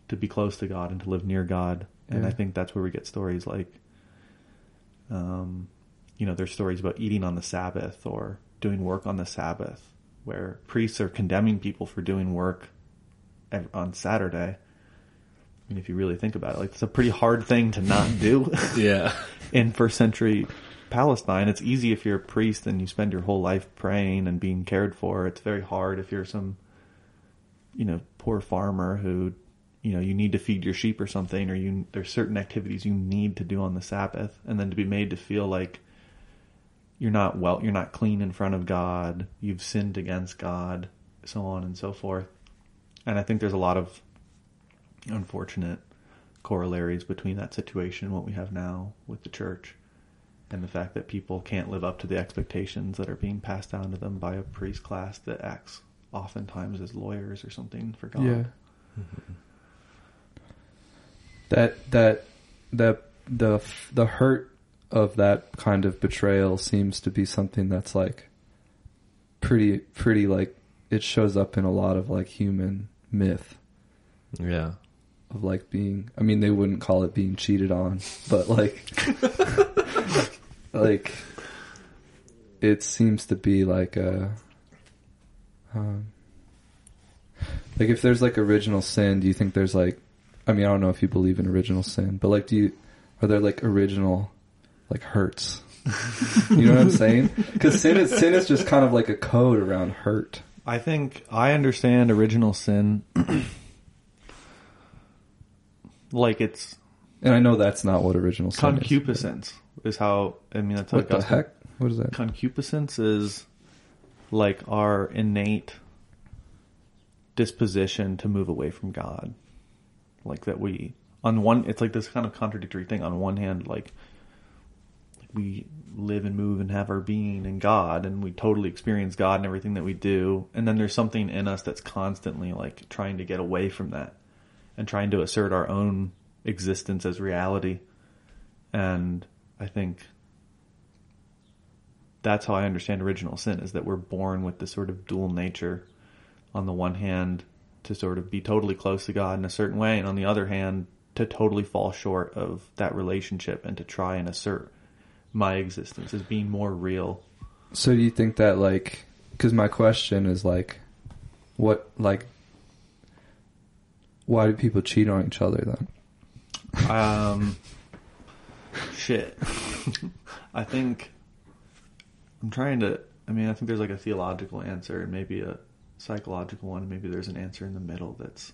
to be close to God and to live near God. And I think that's where we get stories like, um, you know, there's stories about eating on the Sabbath or doing work on the Sabbath, where priests are condemning people for doing work on Saturday. Mean, if you really think about it, like it's a pretty hard thing to not do yeah, in first century Palestine. It's easy if you're a priest and you spend your whole life praying and being cared for. It's very hard if you're some, you know, poor farmer who, you know, you need to feed your sheep or something, or you there's certain activities you need to do on the Sabbath, and then to be made to feel like you're not well, you're not clean in front of God, you've sinned against God, so on and so forth. And I think there's a lot of unfortunate corollaries between that situation and what we have now with the church and the fact that people can't live up to the expectations that are being passed down to them by a priest class that acts oftentimes as lawyers or something for God. Yeah. Mm-hmm. That that that the the hurt of that kind of betrayal seems to be something that's like pretty pretty like it shows up in a lot of like human myth Yeah. Of like being I mean they wouldn't call it being cheated on, but like like it seems to be like a um, like if there's like original sin, do you think there's like I mean I don't know if you believe in original sin, but like do you are there like original like hurts? you know what I'm saying? Cuz sin is sin is just kind of like a code around hurt. I think I understand original sin like it's And I know that's not what original sin is. concupiscence is how I mean that's how What the heck? What is that? concupiscence is like our innate disposition to move away from God. Like that we on one it's like this kind of contradictory thing. On one hand, like we live and move and have our being in God and we totally experience God and everything that we do. And then there's something in us that's constantly like trying to get away from that and trying to assert our own existence as reality. And I think that's how I understand original sin is that we're born with this sort of dual nature. On the one hand, to sort of be totally close to God in a certain way, and on the other hand, to totally fall short of that relationship and to try and assert my existence as being more real. So do you think that like cuz my question is like what like why do people cheat on each other then? Um, shit. I think I'm trying to. I mean, I think there's like a theological answer and maybe a psychological one. Maybe there's an answer in the middle that's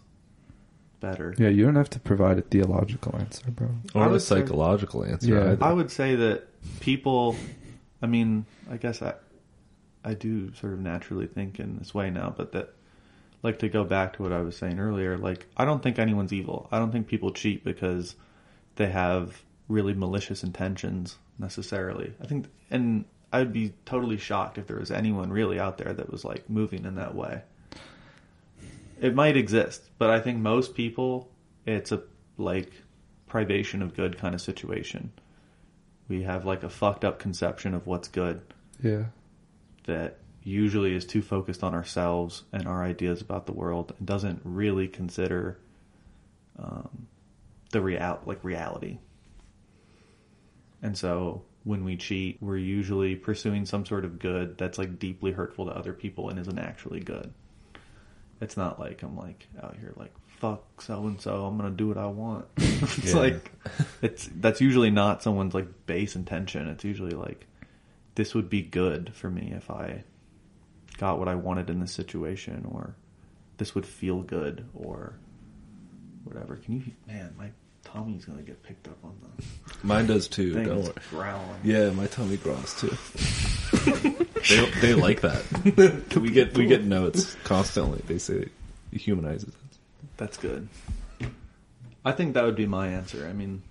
better. Yeah, you don't have to provide a theological answer, bro. Or a would say- psychological answer. Yeah. either. I would say that people. I mean, I guess I, I do sort of naturally think in this way now, but that, like, to go back to what I was saying earlier, like, I don't think anyone's evil. I don't think people cheat because they have really malicious intentions necessarily. I think, and I'd be totally shocked if there was anyone really out there that was like moving in that way. It might exist, but I think most people, it's a like privation of good kind of situation. We have like a fucked up conception of what's good Yeah. that usually is too focused on ourselves and our ideas about the world and doesn't really consider um, the real like reality. And so when we cheat, we're usually pursuing some sort of good that's like deeply hurtful to other people and isn't actually good. It's not like I'm like out here like fuck so and so, I'm gonna do what I want. it's Yeah. like it's that's usually not someone's like base intention. It's usually like this would be good for me if I got what I wanted in this situation, or this would feel good, or whatever. Can you, man, my tummy's gonna get picked up on the Mine does too. thing. Don't worry. growling. Yeah, my tummy growls too. they they like that. we get we get notes constantly. They say it humanizes us. That's good. I think that would be my answer. I mean,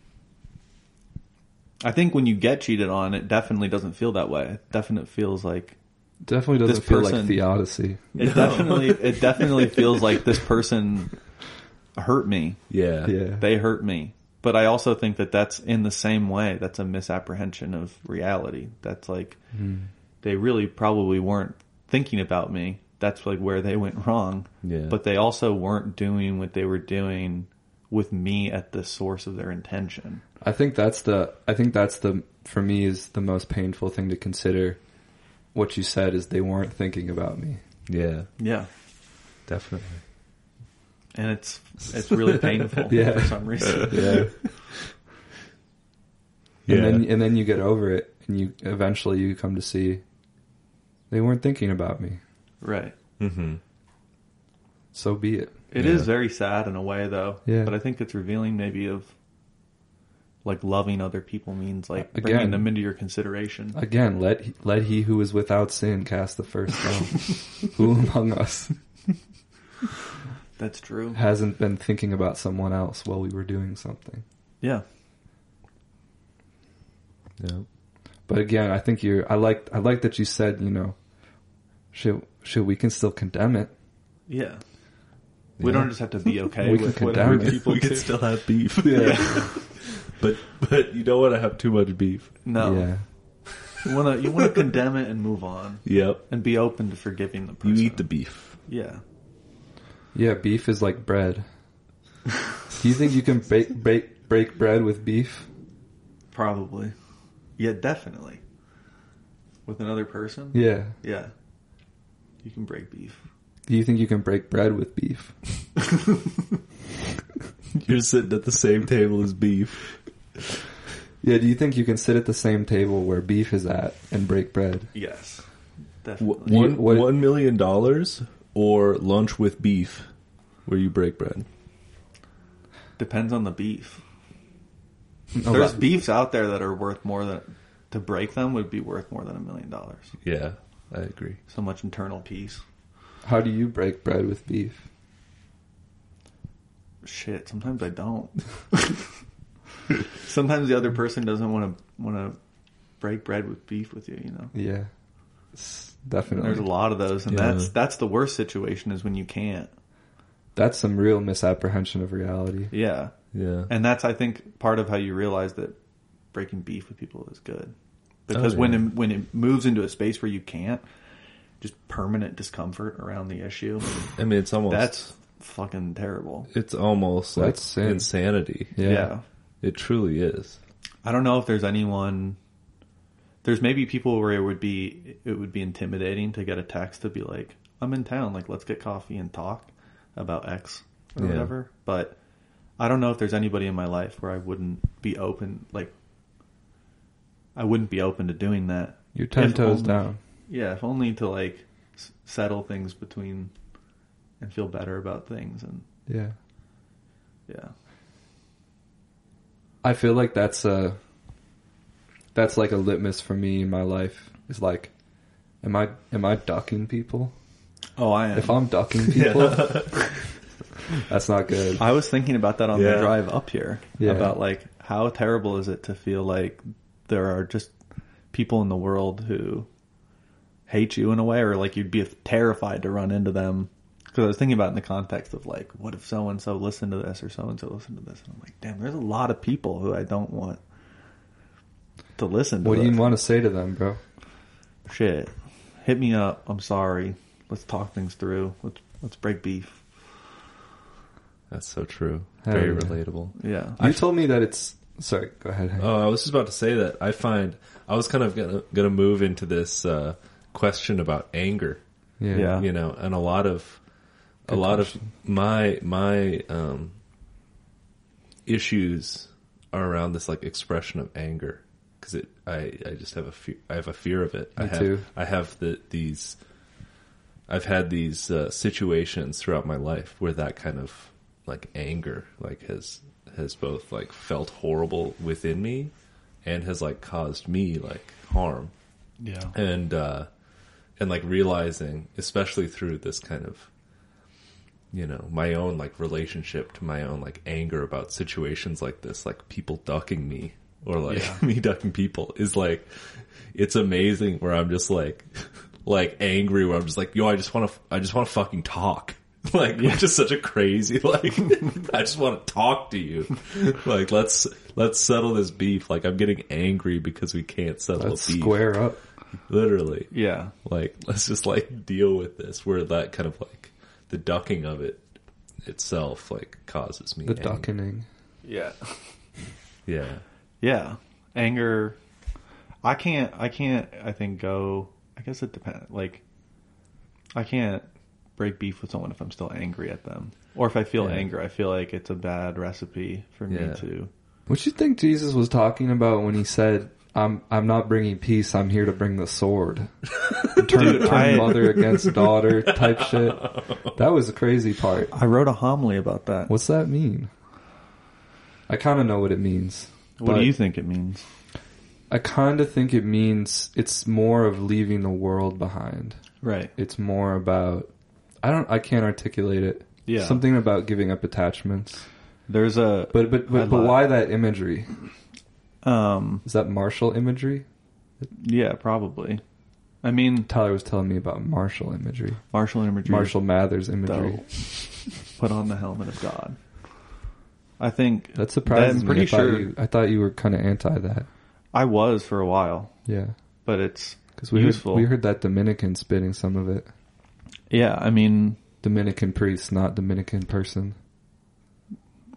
I think when you get cheated on, it definitely doesn't feel that way. It definitely feels like Definitely doesn't This feel person- like theodicy. it definitely it definitely feels like this person hurt me. Yeah. Yeah. they hurt me. But I also think that that's in the same way. That's a misapprehension of reality. That's like hmm. they really probably weren't thinking about me. That's like where they went wrong. Yeah. But they also weren't doing what they were doing with me at the source of their intention. I think that's the I think that's the for me is the most painful thing to consider. What you said is they weren't thinking about me. Yeah. Yeah. Definitely. And it's it's really painful Yeah. for some reason. Yeah. Yeah. And then and then you get over it and you eventually you come to see they weren't thinking about me. Right. Mm-hmm. So be it. It is Yeah. very sad in a way though. Yeah. But I think it's revealing maybe of like loving other people means like Again. bringing them into your consideration. Again, let let he who is without sin cast the first stone. who among us That's true. hasn't been thinking about someone else while we were doing something? Yeah. Yeah. But again, I think you're. I like. I like that you said. You know, should should we can still condemn it. Yeah. We Yeah. don't just have to be okay We can with condemn it. people we could still have beef. Yeah. but but you don't want to have too much beef. No. Yeah. You want to you want to condemn it and move on Yep. and be open to forgiving the person. You eat the beef. Yeah. Yeah. Beef is like bread. Do you think you can break break break bread with beef? Probably. Yeah, definitely. With another person? Yeah. Yeah. You can break beef. Do you think you can break bread with beef? You're sitting at the same table as beef. Yeah. Do you think you can sit at the same table where beef is at and break bread? Yes. W- Definitely. One what- one million dollars or lunch with beef, where you break bread. Depends on the beef. No, There's but- beefs out there that are worth more than to break them would be worth more than a million dollars. Yeah, I agree. So much internal peace. How do you break bread with beef? Shit, sometimes I don't. sometimes the other person doesn't want to want to break bread with beef with you, you know. Yeah. It's And definitely. there's a lot of those and Yeah. that's that's the worst situation is when you can't. That's some real misapprehension of reality. Yeah. Yeah, And that's I think part of how you realize that breaking beef with people is good. Because Oh, when it, when it moves into a space where you can't, just permanent discomfort around the issue, I mean it's almost that's fucking terrible. it's almost like That's sin. insanity. Yeah. yeah. It truly is. I don't know if there's anyone. There's maybe people where it would be it would be intimidating to get a text to be like, "I'm in town, like let's get coffee and talk about X or Yeah. whatever." But I don't know if there's anybody in my life where I wouldn't be open, like I wouldn't be open to doing that. You're ten If toes only- down. Yeah, if only to like s- settle things between and feel better about things and Yeah. yeah. I feel like that's a that's like a litmus for me in my life. Is like, am I am I ducking people? Oh, I am. If I'm ducking people, that's not good. I was thinking about that on Yeah. the drive up here. Yeah. About like how terrible is it to feel like there are just people in the world who hate you in a way, or like you'd be terrified to run into them. Because I was thinking about it in the context of like, what if so and so listened to this or so and so listened to this, and I'm like, damn, there's a lot of people who I don't want to listen. to What do you this. want to say to them, bro? Shit, hit me up. I'm sorry. Let's talk things through. Let's let's break beef. That's so true. Very yeah. relatable. Yeah. You told me that it's. Sorry, go ahead. Oh, I was just about to say that I find I was kind of gonna gonna move into this uh, question about anger. yeah. yeah. you know, and a lot of a lot question. of my my um, issues are around this like expression of anger because it I I just have a fear I have a fear of it. I have too. I have the these I've had these uh, situations throughout my life where that kind of like anger like has has both like felt horrible within me and has like caused me like harm Yeah. and uh and like realizing especially through this kind of you know my own like relationship to my own like anger about situations like this like people ducking me or like Yeah. me ducking people is like it's amazing where i'm just like like angry where i'm just like yo i just want to i just want to fucking talk. Like which just such a crazy like i just want to talk to you. Like let's let's settle this beef. Like i'm getting angry because we can't settle Let's a beef. square up. literally. Yeah. like let's just like deal with this. Where that kind of like the ducking of it itself like causes me The anger. ducking. Yeah. yeah Yeah. Anger. I can't, I can't, I think go, I guess it depends. Like, I can't break beef with someone if I'm still angry at them. Or if I feel Yeah. anger, I feel like it's a bad recipe for me to. What you think Jesus was talking about when he said, "I'm I'm not bringing peace. I'm here to bring the sword." turn Dude, turn I- mother against daughter type shit. That was the crazy part. I wrote a homily about that. What's that mean? I kind of know what it means. What do you think it means? I kind of think it means it's more of leaving the world behind. Right. It's more about I don't I can't articulate it. Yeah. Something about giving up attachments. There's a But but but, but why that imagery? Um Is that Marshall imagery? yeah, probably. I mean, Tyler was telling me about Marshall imagery. Marshall imagery. Marshall Mathers imagery. though, put on the helmet of God. I think That surprises I'm pretty me. I thought, sure you, I thought you were kind of anti that. I was for a while, Yeah, but it's because we heard, Useful. we heard that Dominican spitting some of it. yeah. I mean, Dominican priest, not Dominican person.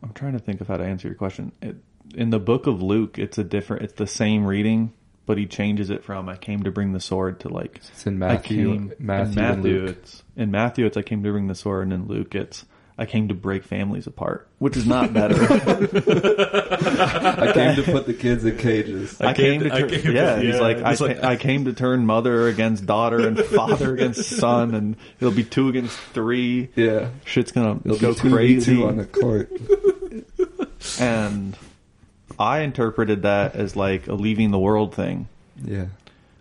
I'm trying to think of how to answer your question. It, in the book of Luke, it's a different. It's the same reading, but he changes it from "I came to bring the sword" to like It's in Matthew, came, Matthew, in and Matthew, Luke. it's in Matthew. It's I came to bring the sword, and in Luke, it's I came to break families apart, which is not better. I came to put the kids in cages. I, came, came- to, I turn, came to- yeah, he's yeah, like, I, like- I came to turn mother against daughter and father against son, and it'll be two against three. Yeah, Shit's gonna it'll go be two crazy. two on the court. and I interpreted that as like a leaving the world thing. Yeah,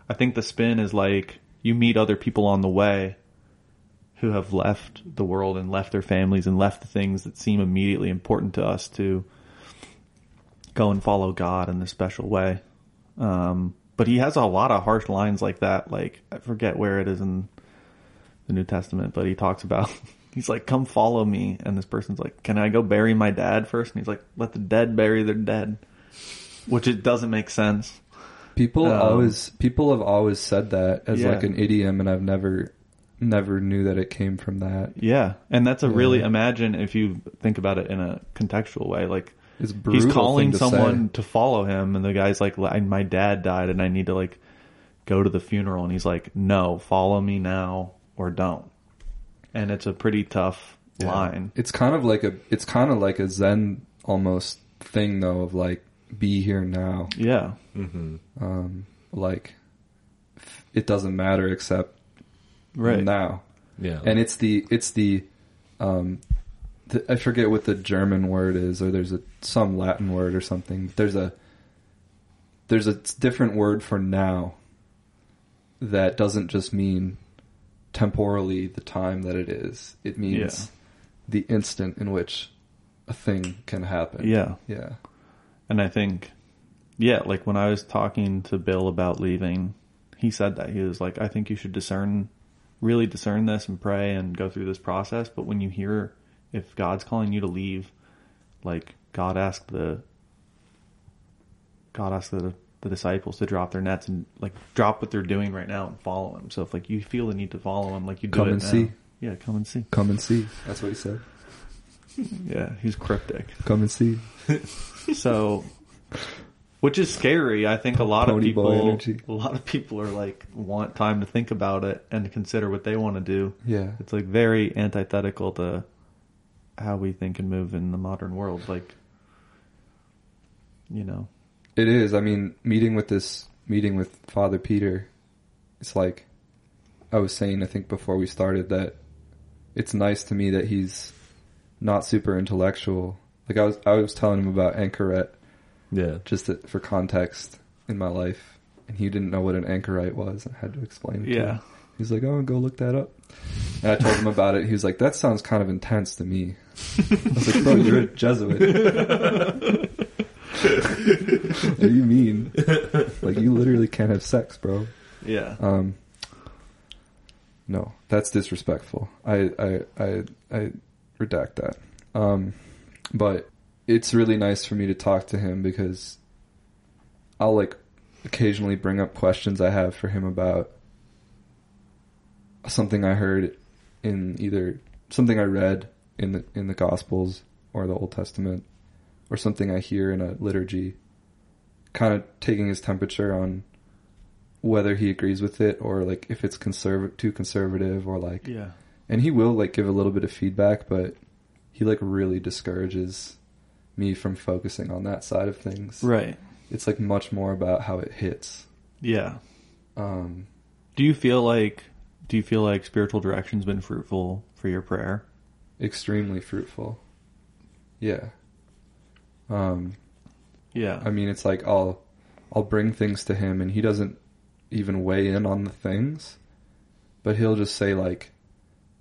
I think the spin is like you meet other people on the way who have left the world and left their families and left the things that seem immediately important to us to go and follow God in a special way. Um, but he has a lot of harsh lines like that. Like I forget where it is in the New Testament, but he talks about he's like, "Come follow me," and this person's like, "Can I go bury my dad first? And he's like, "Let the dead bury their dead," which it doesn't make sense. people Um, always people have always said that as Yeah. like an idiom, and I've never never knew that it came from that. Yeah, and that's a really imagine if you think about it in a contextual way. Like he's calling to someone say. to follow him, and the guy's like, "My dad died, and I need to like go to the funeral." And he's like, "No, follow me now or don't." And it's a pretty tough line. It's kind of like a it's kind of like a Zen almost thing though of like be here now. Yeah, Um, like it doesn't matter except right. now. Yeah. and it's the it's the um the, I forget what the German word is or there's a some Latin word or something there's a there's a different word for now that doesn't just mean temporally the time that it is it means Yeah. the instant in which a thing can happen Yeah. yeah And I think, yeah, like when I was talking to Bill about leaving, he said that he was like, I think you should discern, really discern this and pray and go through this process. But when you hear if God's calling you to leave, like God asked the, God asked the the disciples to drop their nets and like drop what they're doing right now and follow him. So if like you feel the need to follow him, like you do Come and now. see. Yeah, come and see. come and see that's what he said Yeah, he's cryptic. come and see So, which is scary. I think a lot of Pony boy people, energy. a lot of people are like want time to think about it and to consider what they want to do. yeah It's like very antithetical to how we think and move in the modern world. Like, you know, It is. I mean, meeting with this meeting with Father Peter, it's like I was saying. I think before we started that it's nice to me that he's not super intellectual. Like I was, I was telling him about anchorite yeah. just to, for context in my life, and he didn't know what an anchorite was. I had to explain it. To Yeah. him. He's like, "Oh, go look that up." And I told him about it. He was like, "That sounds kind of intense to me." I was like, "Bro, you're a Jesuit." what do you mean? Like you literally can't have sex, bro. yeah, Um, no, that's disrespectful. I I I, I redact that. Um, but it's really nice for me to talk to him because I'll like occasionally bring up questions I have for him about something I heard in either something I read in the in the Gospels or the Old Testament or something I hear in a liturgy, kind of taking his temperature on whether he agrees with it or like if it's conserv- too conservative or like yeah, and he will like give a little bit of feedback but he like really discourages me from focusing on that side of things right, it's like much more about how it hits yeah. um Do you feel like do you feel like spiritual direction's been fruitful for your prayer? extremely fruitful yeah um Yeah. I mean, it's like I'll I'll bring things to him, and he doesn't even weigh in on the things, but he'll just say like,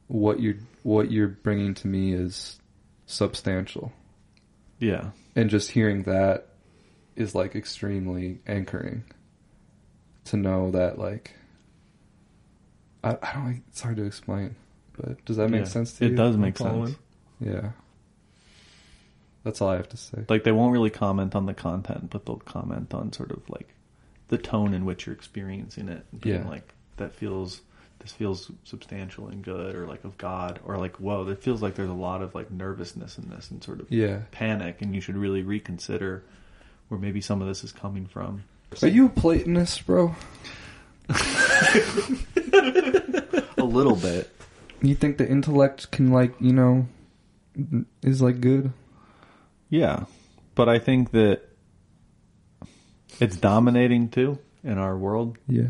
"What you what you're bringing to me is substantial," yeah. and just hearing that is like extremely anchoring. To know that like, I I don't. It's hard to explain, but does that make Yeah. sense to It you? It does make following? sense. Yeah. That's all I have to say. Like they won't really comment on the content, but they'll comment on sort of like the tone in which you're experiencing it. being Yeah. Like that feels this feels substantial and good, or like of God, or like whoa, it feels like there's a lot of like nervousness in this and sort of Yeah. panic, and you should really reconsider where maybe some of this is coming from. Are you a Platonist, bro? A little bit. You think the intellect can like you know is like good? Yeah. But I think that it's dominating too in our world. Yeah.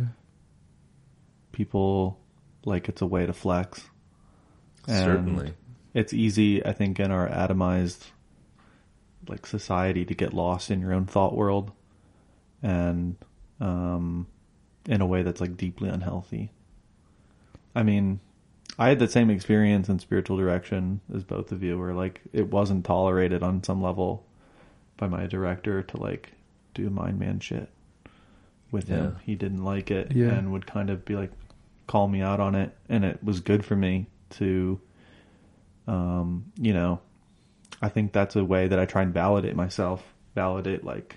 People like it's a way to flex. And Certainly. It's easy, I think, in our atomized like society to get lost in your own thought world and um in a way that's like deeply unhealthy. I mean, I had the same experience in spiritual direction as both of you, where like it wasn't tolerated on some level by my director to like do mind man shit with him. He didn't like it Yeah. and would kind of be like call me out on it, and it was good for me to, um, you know, I think that's a way that I try and validate myself, validate like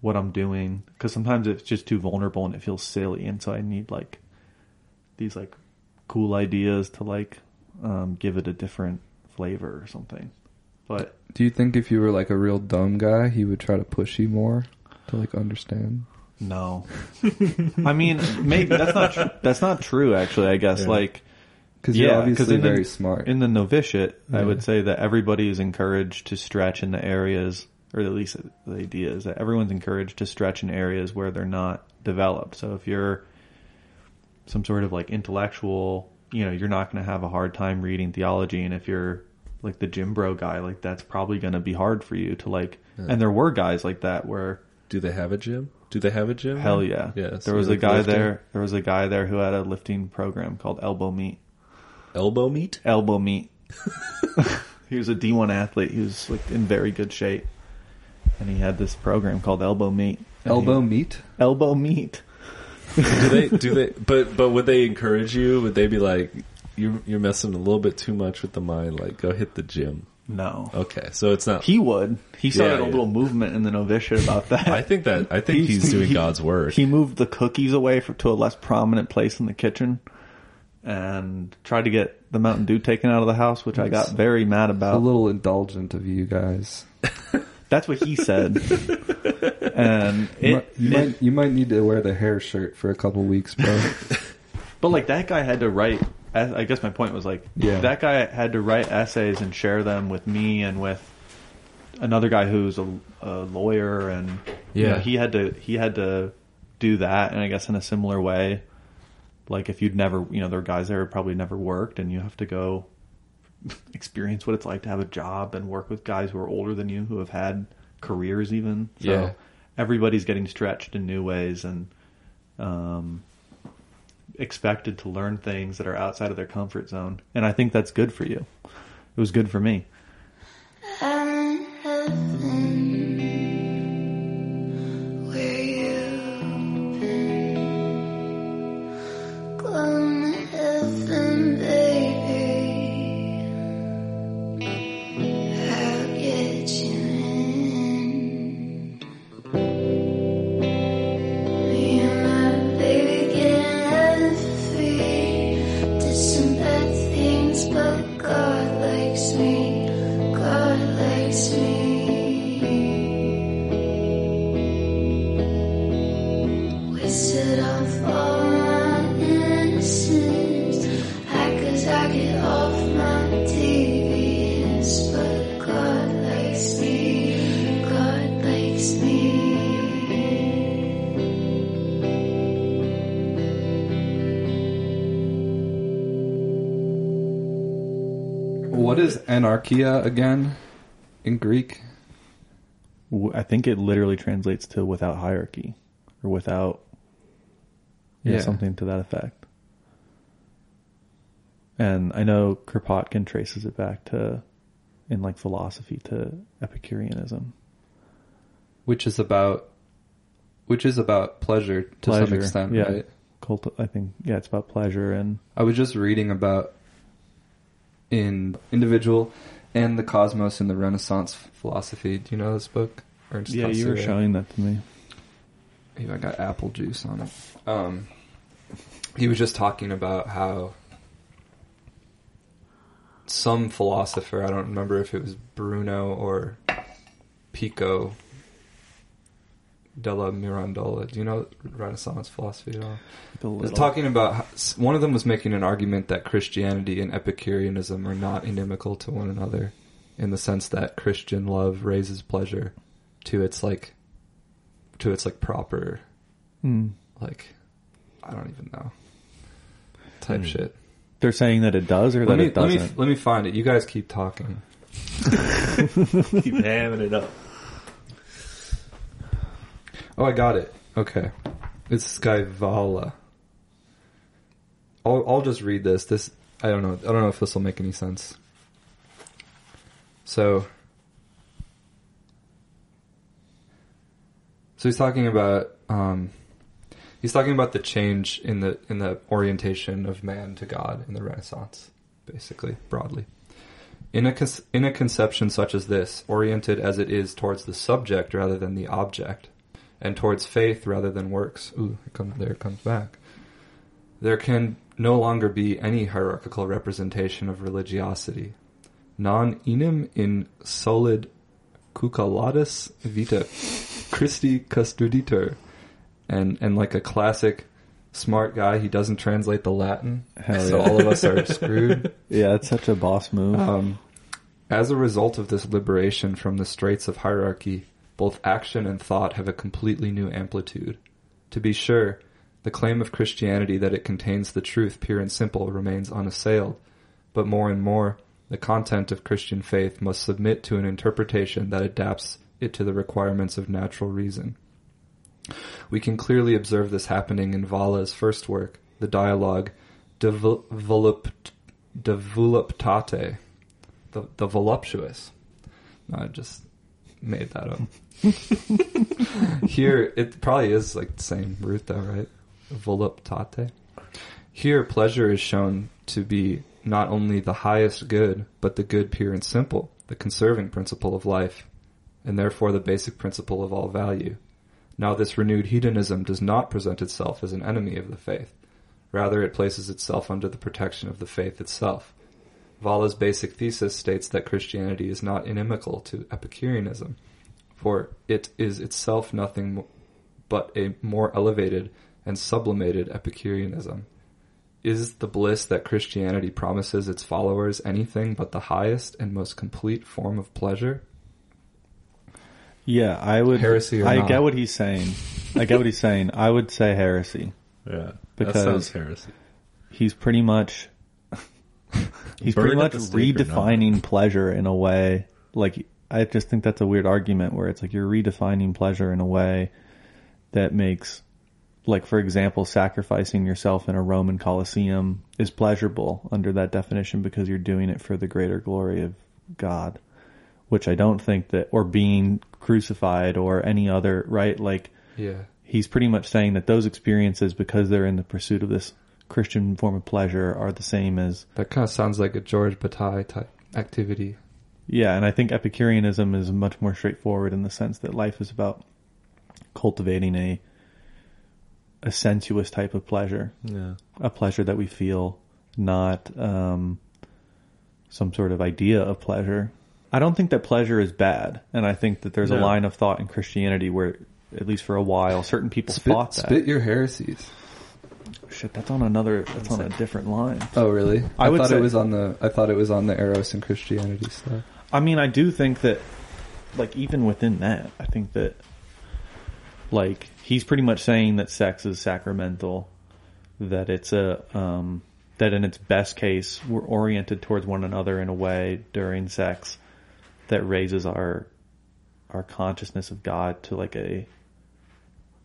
what I'm doing, because sometimes it's just too vulnerable and it feels silly, and so I need like these like cool ideas to like um, give it a different flavor or something. But Do you think if you were like a real dumb guy, he would try to push you more to like understand? No, I mean maybe that's not tr- that's not true. Actually, I guess Yeah. like Because you're Yeah, obviously in the- very smart. in the novitiate, I would say that everybody is encouraged to stretch in the areas, or at least the idea is that everyone's encouraged to stretch in areas where they're not developed. So if you're some sort of like intellectual, you know, you're not going to have a hard time reading theology. And if you're like the gym bro guy, like that's probably going to be hard for you to like. And there were guys like that where Do they have a gym? Do they have a gym? hell yeah, Yeah. there was a guy lifting? there. There was a guy there who had a lifting program called Elbow Meat. Elbow meat? elbow meat. he was a D1 athlete. He was like in very good shape, and he had this program called Elbow Meat. Elbow he- meat? elbow meat. do they? Do they? But but would they encourage you? Would they be like, you're you're messing a little bit too much with the mind? Like, go hit the gym. No, Okay, so it's not. he would. He started Yeah, a yeah. little movement in the novitiate about that. I think that I think He- he's doing he- God's work. He moved the cookies away for, to a less prominent place in the kitchen, and tried to get the Mountain Dew taken out of the house, which I got very mad about. A little indulgent of you guys. That's what he said. and You, might, you, it- might, you might need to wear the hair shirt for a couple weeks, bro. But like that guy had to write. I guess my point was like Yeah. that guy had to write essays and share them with me and with another guy who's a, a lawyer and you know, Yeah. he had to he had to do that and I guess in a similar way. Like if you'd never you know there are guys there who probably never worked and you have to go experience what it's like to have a job and work with guys who are older than you who have had careers even. So Yeah. everybody's getting stretched in new ways and um, expected to learn things that are outside of their comfort zone. And I think that's good for you. It was good for me. I'm anarchia again in Greek? I think it literally translates to without hierarchy or without yeah, Yeah. something to that effect. And I know Kropotkin traces it back to in like philosophy to Epicureanism. which is about which is about pleasure to some extent, yeah. right? Cult I think yeah, it's about pleasure and I was just reading about in individual and the cosmos in the Renaissance philosophy. Do you know this book? Yeah, you were showing that to me. I got apple juice on it. Um, he was just talking about how some philosopher, I don't remember if it was Bruno or Pico della Mirandola. Do you know Renaissance philosophy at all? Was talking about how, one of them was making an argument that Christianity and Epicureanism are not inimical to one another in the sense that Christian love raises pleasure to its like to its like proper Mm. like I don't even know type Hmm. shit. They're saying that it does or Let that me it let me doesn't. let me find it. You guys keep talking. Keep hamming it up. Oh, I got it. Okay, it's this guy Valla. I'll I'll just read this. This I don't know. I don't know if this will make any sense. So, so he's talking about um, he's talking about the change in the in the orientation of man to God in the Renaissance, basically broadly. In a in a conception such as this, oriented as it is towards the subject rather than the object, and towards faith rather than works. Ooh, it comes, there it comes back. There can no longer be any hierarchical representation of religiosity. Non enim in solid cuculatus vita Christi custoditor. And, and like a classic smart guy, he doesn't translate the Latin. Hell so yeah. all of us are screwed. yeah, it's such a boss move. Um, as a result of this liberation from the straits of hierarchy, both action and thought have a completely new amplitude. To be sure, the claim of Christianity that it contains the truth pure and simple remains unassailed, but more and more, the content of Christian faith must submit to an interpretation that adapts it to the requirements of natural reason. We can clearly observe this happening in Valla's first work, the dialogue De, De Voluptate, the, the voluptuous. I just made that up. Here, it probably is like the same root though, right? Voluptate. Here, pleasure is shown to be not only the highest good, but the good pure and simple, the conserving principle of life, and therefore the basic principle of all value. Now this renewed hedonism does not present itself as an enemy of the faith. Rather, it places itself under the protection of the faith itself. Valla's basic thesis states that Christianity is not inimical to Epicureanism, for it is itself nothing but a more elevated and sublimated Epicureanism. Is the bliss that Christianity promises its followers anything but the highest and most complete form of pleasure? yeah, I would. Heresy or I not? get what he's saying. I get what he's saying. I would say heresy. Yeah, Because- that sounds heresy. He's pretty much. He's Burn pretty much the stake or not. redefining pleasure in a way. Like I just think that's a weird argument where it's like you're redefining pleasure in a way that makes, like for example, sacrificing yourself in a Roman Colosseum is pleasurable under that definition because you're doing it for the greater glory of God. Which I don't think that, or being crucified or any other, right? Like Yeah. he's pretty much saying that those experiences, because they're in the pursuit of this Christian form of pleasure, are the same as That kind of sounds like a Georges Bataille type activity. Yeah. And I think Epicureanism is much more straightforward in the sense that life is about cultivating a a sensuous type of pleasure, Yeah, a pleasure that we feel, not um, some sort of idea of pleasure. I don't think that pleasure is bad, and I think that there's a line of thought in Christianity where, at least for a while, certain people Spit, thought that. spit your heresies. Shit, that's on another. That's on a different line. Oh, really? I I, thought say- it was on the. I thought it was on the Eros and Christianity stuff. I mean, I do think that, like, even within that, I think that, like, he's pretty much saying that sex is sacramental, that it's a, um, that in its best case, we're oriented towards one another in a way during sex that raises our our consciousness of God to like a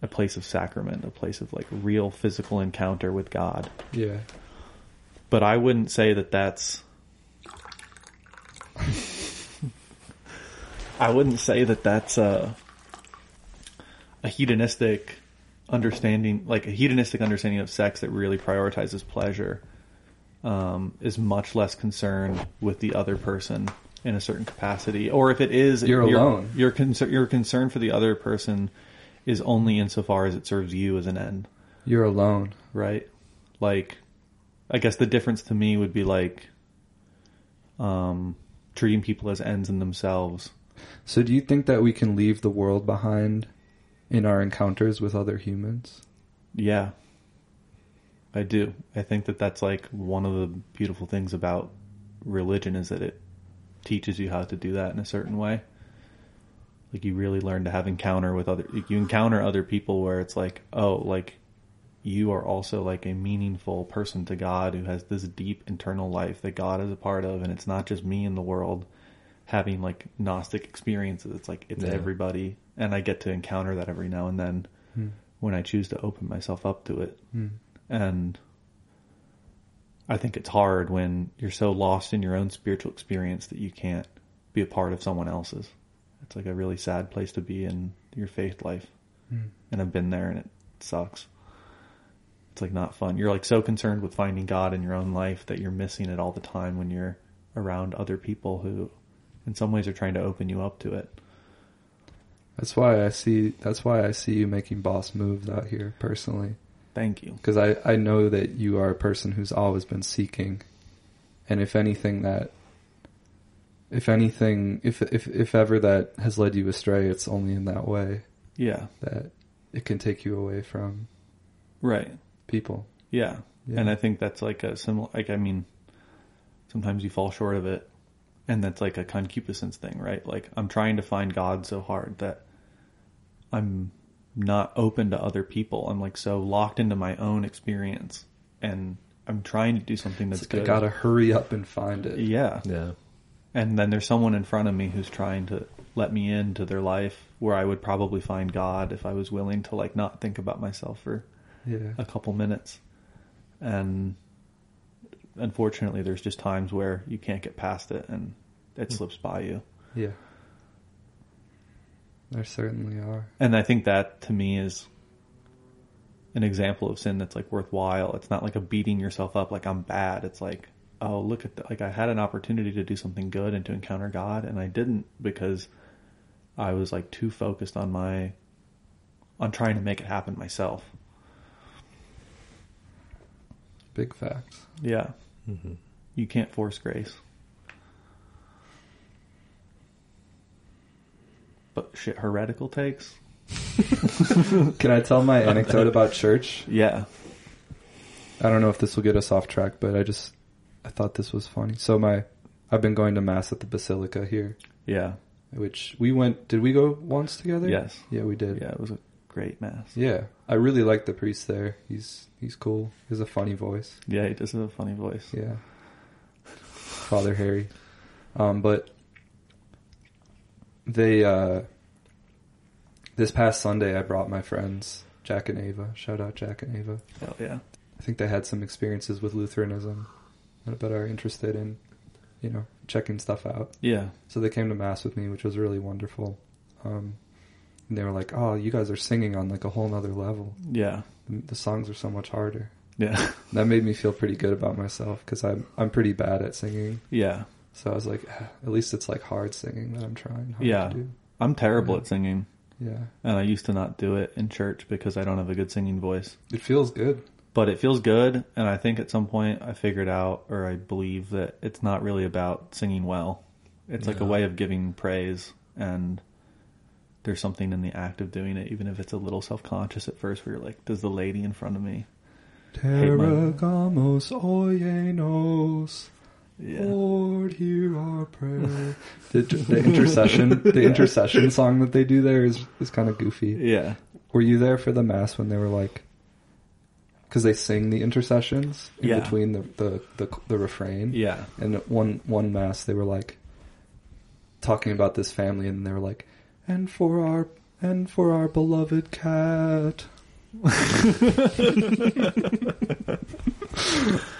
a place of sacrament, a place of like real physical encounter with God. Yeah. But I wouldn't say that that's I wouldn't say that that's a a hedonistic understanding, like a hedonistic understanding of sex that really prioritizes pleasure, um, is much less concerned with the other person in a certain capacity. Or if it is, You're alone. Your concern, your concern for the other person is only insofar as it serves you as an end, You're alone. right? Like, I guess the difference to me would be like, um, treating people as ends in themselves. So do you think that we can leave the world behind in our encounters with other humans? Yeah. I do. I think that that's like one of the beautiful things about religion is that it teaches you how to do that in a certain way. Like you really learn to have encounter with other like you encounter other people where it's like, oh, like you are also like a meaningful person to God who has this deep internal life that God is a part of and it's not just me in the world having like gnostic experiences. It's like it's Yeah. everybody and I get to encounter that every now and then Hmm. when I choose to open myself up to it. And I think it's hard when you're so lost in your own spiritual experience that you can't be a part of someone else's. It's like a really sad place to be in your faith life. And I've been there and it sucks. It's like not fun. You're like so concerned with finding God in your own life that you're missing it all the time when you're around other people who in some ways are trying to open you up to it. That's why I see. That's why I see you making boss moves out here personally. Thank you. because I, I know that you are a person who's always been seeking, and if anything that, if anything, if if if ever that has led you astray, it's only in that way Yeah. that it can take you away from Right. people. Yeah. Yeah. And I think that's like a similar, like, I mean, sometimes you fall short of it. And that's like a concupiscence thing, right? Like, I'm trying to find God so hard that I'm not open to other people. I'm like so locked into my own experience. And I'm trying to do something that's It's like, I gotta hurry up and find it. Yeah. Yeah. And then there's someone in front of me who's trying to let me into their life where I would probably find God if I was willing to like not think about myself for Yeah. a couple minutes. And unfortunately, there's just times where you can't get past it and it hmm. slips by you. Yeah. There certainly are. And I think that to me is an example of sin that's like worthwhile. It's not like a beating yourself up like I'm bad. It's like, oh, look at that. Like I had an opportunity to do something good and to encounter God and I didn't because I was like too focused on my, on trying to make it happen myself. Big facts. Yeah. Hmm You can't force grace. But shit, heretical takes? Can I tell my anecdote about church? Yeah. I don't know if this will get us off track, but I just I thought this was funny. So my I've been going to mass at the basilica here, Yeah. which we went. Did we go once together? Yes. Yeah, we did. Yeah, it was a great mass. Yeah, I really like the priest there. He's he's cool. He has a funny voice. Yeah, he does have a funny voice. Yeah, Father Harry. Um, but they uh, this past Sunday, I brought my friends Jack and Ava. Shout out Jack and Ava. Hell yeah. I think they had some experiences with Lutheranism, but are interested in, you know, checking stuff out. Yeah. So they came to mass with me, which was really wonderful. Um, and they were like, "Oh, you guys are singing on like a whole nother level. Yeah. The, songs are so much harder." Yeah. That made me feel pretty good about myself because I'm I'm pretty bad at singing. yeah. So I was like, "Ah, at least it's like hard singing that I'm trying hard Yeah. to do. I'm terrible Yeah. at singing. Yeah, And I used to not do it in church because I don't have a good singing voice. it feels good. But it feels good. And I think at some point I figured out, or I believe that it's not really about singing well. It's like a way of giving praise. And there's something in the act of doing it, even if it's a little self conscious at first, where you're like, does the lady in front of me? Terragamos oyenos. Yeah. Lord, hear our prayer. the, the intercession, the intercession song that they do there is is kind of goofy. Yeah. Were you there for the mass when they were like? Because they sing the intercessions in Yeah. between the, the the the refrain. Yeah. And one one mass they were like talking about this family, and they were like, And for our and for our beloved cat. uh,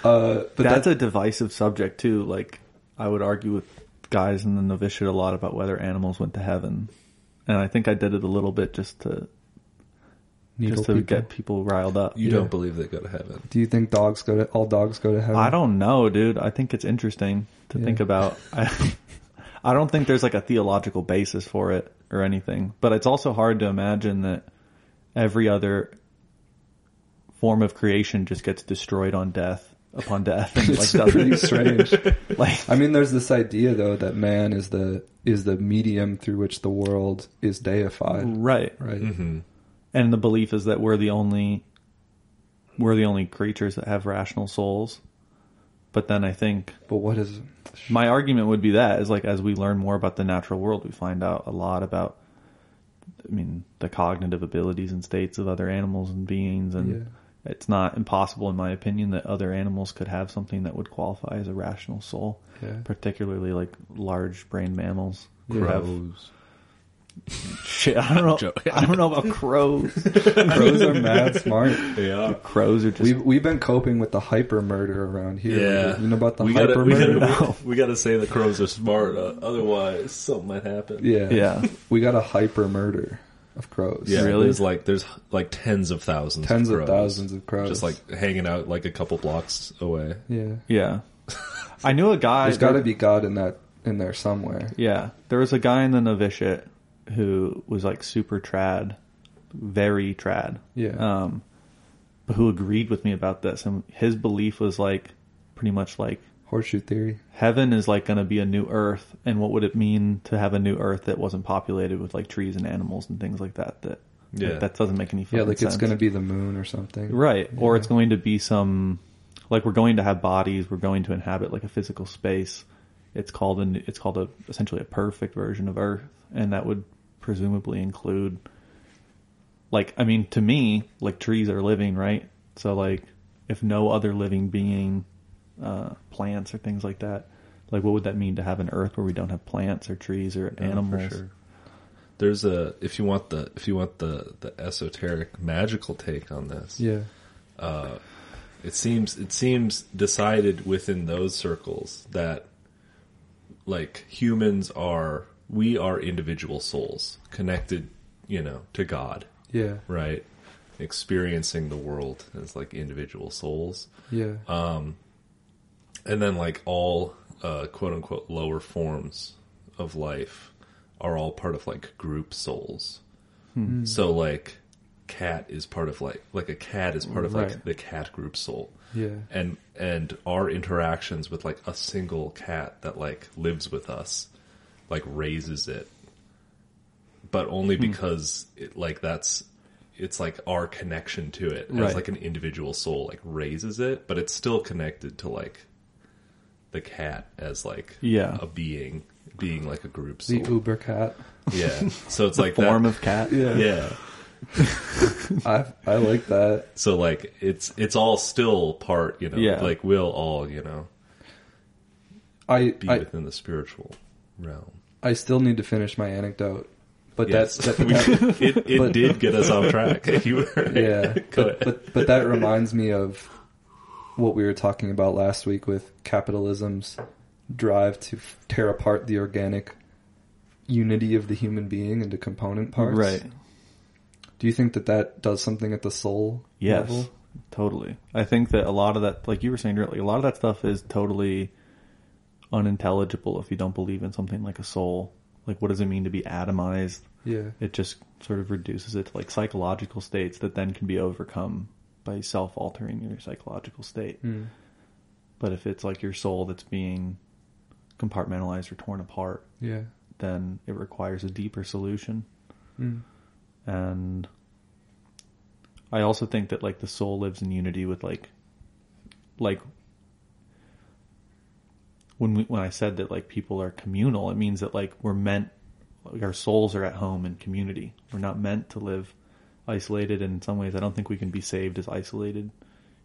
but that's that, a divisive subject too. Like I would argue with guys in the novitiate a lot about whether animals went to heaven, and I think I did it a little bit just to just to people. get people riled up. You Yeah. don't believe they go to heaven. Do you think dogs go to all dogs go to heaven? I don't know, dude. I think it's interesting to Yeah. think about. I, I don't think there's like a theological basis for it or anything, but it's also hard to imagine that every other form of creation just gets destroyed on death upon death and like It's pretty doesn't strange. like I mean, there's this idea though that man is the is the medium through which the world is deified, right. right? Mm-hmm. And the belief is that we're the only we're the only creatures that have rational souls. But then I think But what is my argument would be that is like as we learn more about the natural world, we find out a lot about, I mean, the cognitive abilities and states of other animals and beings, and it's not impossible, in my opinion, that other animals could have something that would qualify as a rational soul, Yeah. particularly like large brain mammals Crows. Shit. I don't know. Joke. I don't know about crows. crows are mad smart? Yeah. crows are just We've we've been coping with the hyper murder around here. Yeah. you know about the we hyper gotta, we murder? gotta, we gotta say the crows are smart, uh, otherwise something might happen. Yeah, yeah. We got a hyper murder of crows. Yeah, Really? There's like there's like tens of thousands, tens of, of thousands of crows. just like hanging out like a couple blocks away. yeah. Yeah. I knew a guy. There's got to be God in that in there somewhere. Yeah, there was a guy in the novitiate who was like super trad, very trad. Yeah. Um, but who agreed with me about this, and his belief was like pretty much like Horseshoe theory. heaven is like going to be a new Earth, and what would it mean to have a new Earth that wasn't populated with like trees and animals and things like that? That Yeah. like, that doesn't make any Yeah, like sense. it's going to be the moon or something. Right. Or it's going to be some like we're going to have bodies, we're going to inhabit like a physical space. It's called an it's called a essentially a perfect version of Earth, and that would presumably include like I mean to me, like trees are living, right? So like if no other living being uh plants or things like that, like what would that mean to have an earth where we don't have plants or trees or Yeah, for animals? sure. There's a if you want the if you want the the esoteric magical take on this, Yeah. Uh, it seems it seems decided within those circles that like humans are we are individual souls connected, you know, to God, Yeah. right? Experiencing the world as like individual souls. Yeah. Um, and then like all uh, quote unquote lower forms of life are all part of like group souls. So like cat is part of like like a cat is part of Right. like the cat group soul. yeah. And and our interactions with like a single cat that like lives with us like raises it. But only hmm. because it like that's it's like our connection to it as Right. like an individual soul like raises it, but it's still connected to like the cat as like Yeah. a being being like a group The soul. Uber cat. Yeah. So it's like Form that, of cat. yeah. I I like that. So like it's it's all still part, you know, Yeah. like we'll all, you know, I be I, within the spiritual realm. I still need to finish my anecdote, but Yes. that's that, We- that- it it but- did get us off track. You were yeah. But, but but that reminds me of what we were talking about last week with capitalism's drive to f- tear apart the organic unity of the human being into component parts. Right. Do you think that that does something at the soul Yes, level? totally. I think that a lot of that, like you were saying earlier, a lot of that stuff is totally unintelligible if you don't believe in something like a soul. Like, what does it mean to be atomized? Yeah. It just sort of reduces it to like psychological states that then can be overcome by self-altering your psychological state. Mm. But if it's like your soul that's being compartmentalized or torn apart, Yeah. then it requires a deeper solution. Mm. and I also think that like the soul lives in unity with like like when we when I said that like people are communal, it means that like we're meant like our souls are at home in community. We're not meant to live isolated and in some ways I don't think we can be saved as isolated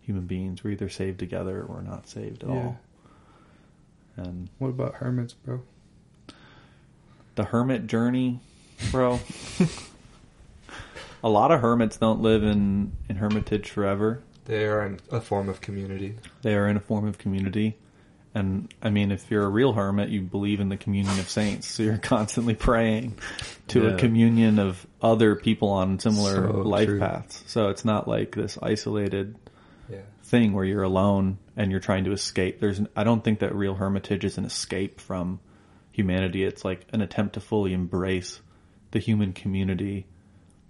human beings. We're either saved together or we're not saved at Yeah. all. And What about hermits, bro? the hermit journey bro. a lot of hermits don't live in, in hermitage forever. They are in a form of community. They are in a form of community. And I mean, if you're a real hermit, you believe in the communion of saints. So you're constantly praying to Yeah. a communion of other people on similar So life true. paths. So it's not like this isolated Yeah. thing where you're alone and you're trying to escape. There's, I don't think that real hermitage is an escape from humanity. It's like an attempt to fully embrace the human community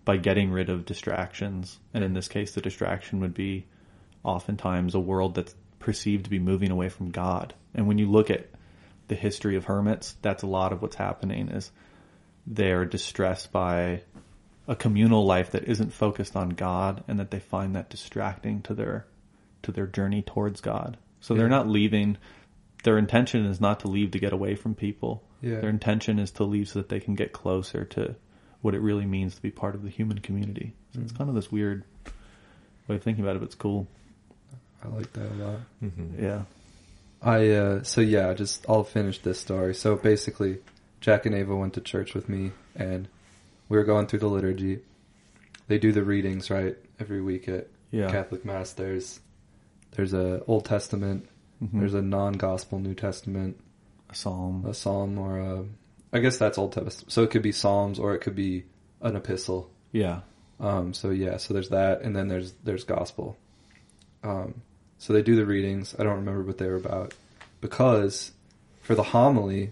by getting rid of distractions. And in this case, the distraction would be oftentimes a world that's perceived to be moving away from God. And when you look at the history of hermits, that's a lot of what's happening is they're distressed by a communal life that isn't focused on God and that they find that distracting to their to their journey towards God. So they're not leaving their intention is not to leave to get away from people. Yeah. Their intention is to leave so that they can get closer to what it really means to be part of the human community. So it's mm. kind of this weird way of thinking about it, but it's cool. I like that a lot. Mm-hmm. Yeah. I uh so yeah, just I'll finish this story. So basically, Jack and Ava went to church with me and we were going through the liturgy. They do the readings, right? Every week at Yeah. Catholic Mass there's there's a Old Testament, Mhm. there's a non-gospel New Testament, a psalm. a psalm or a I guess that's Old Testament. So it could be psalms or it could be an epistle. Yeah. Um, so yeah, so there's that, and then there's there's gospel. Um, so they do the readings. I don't remember what they were about because for the homily,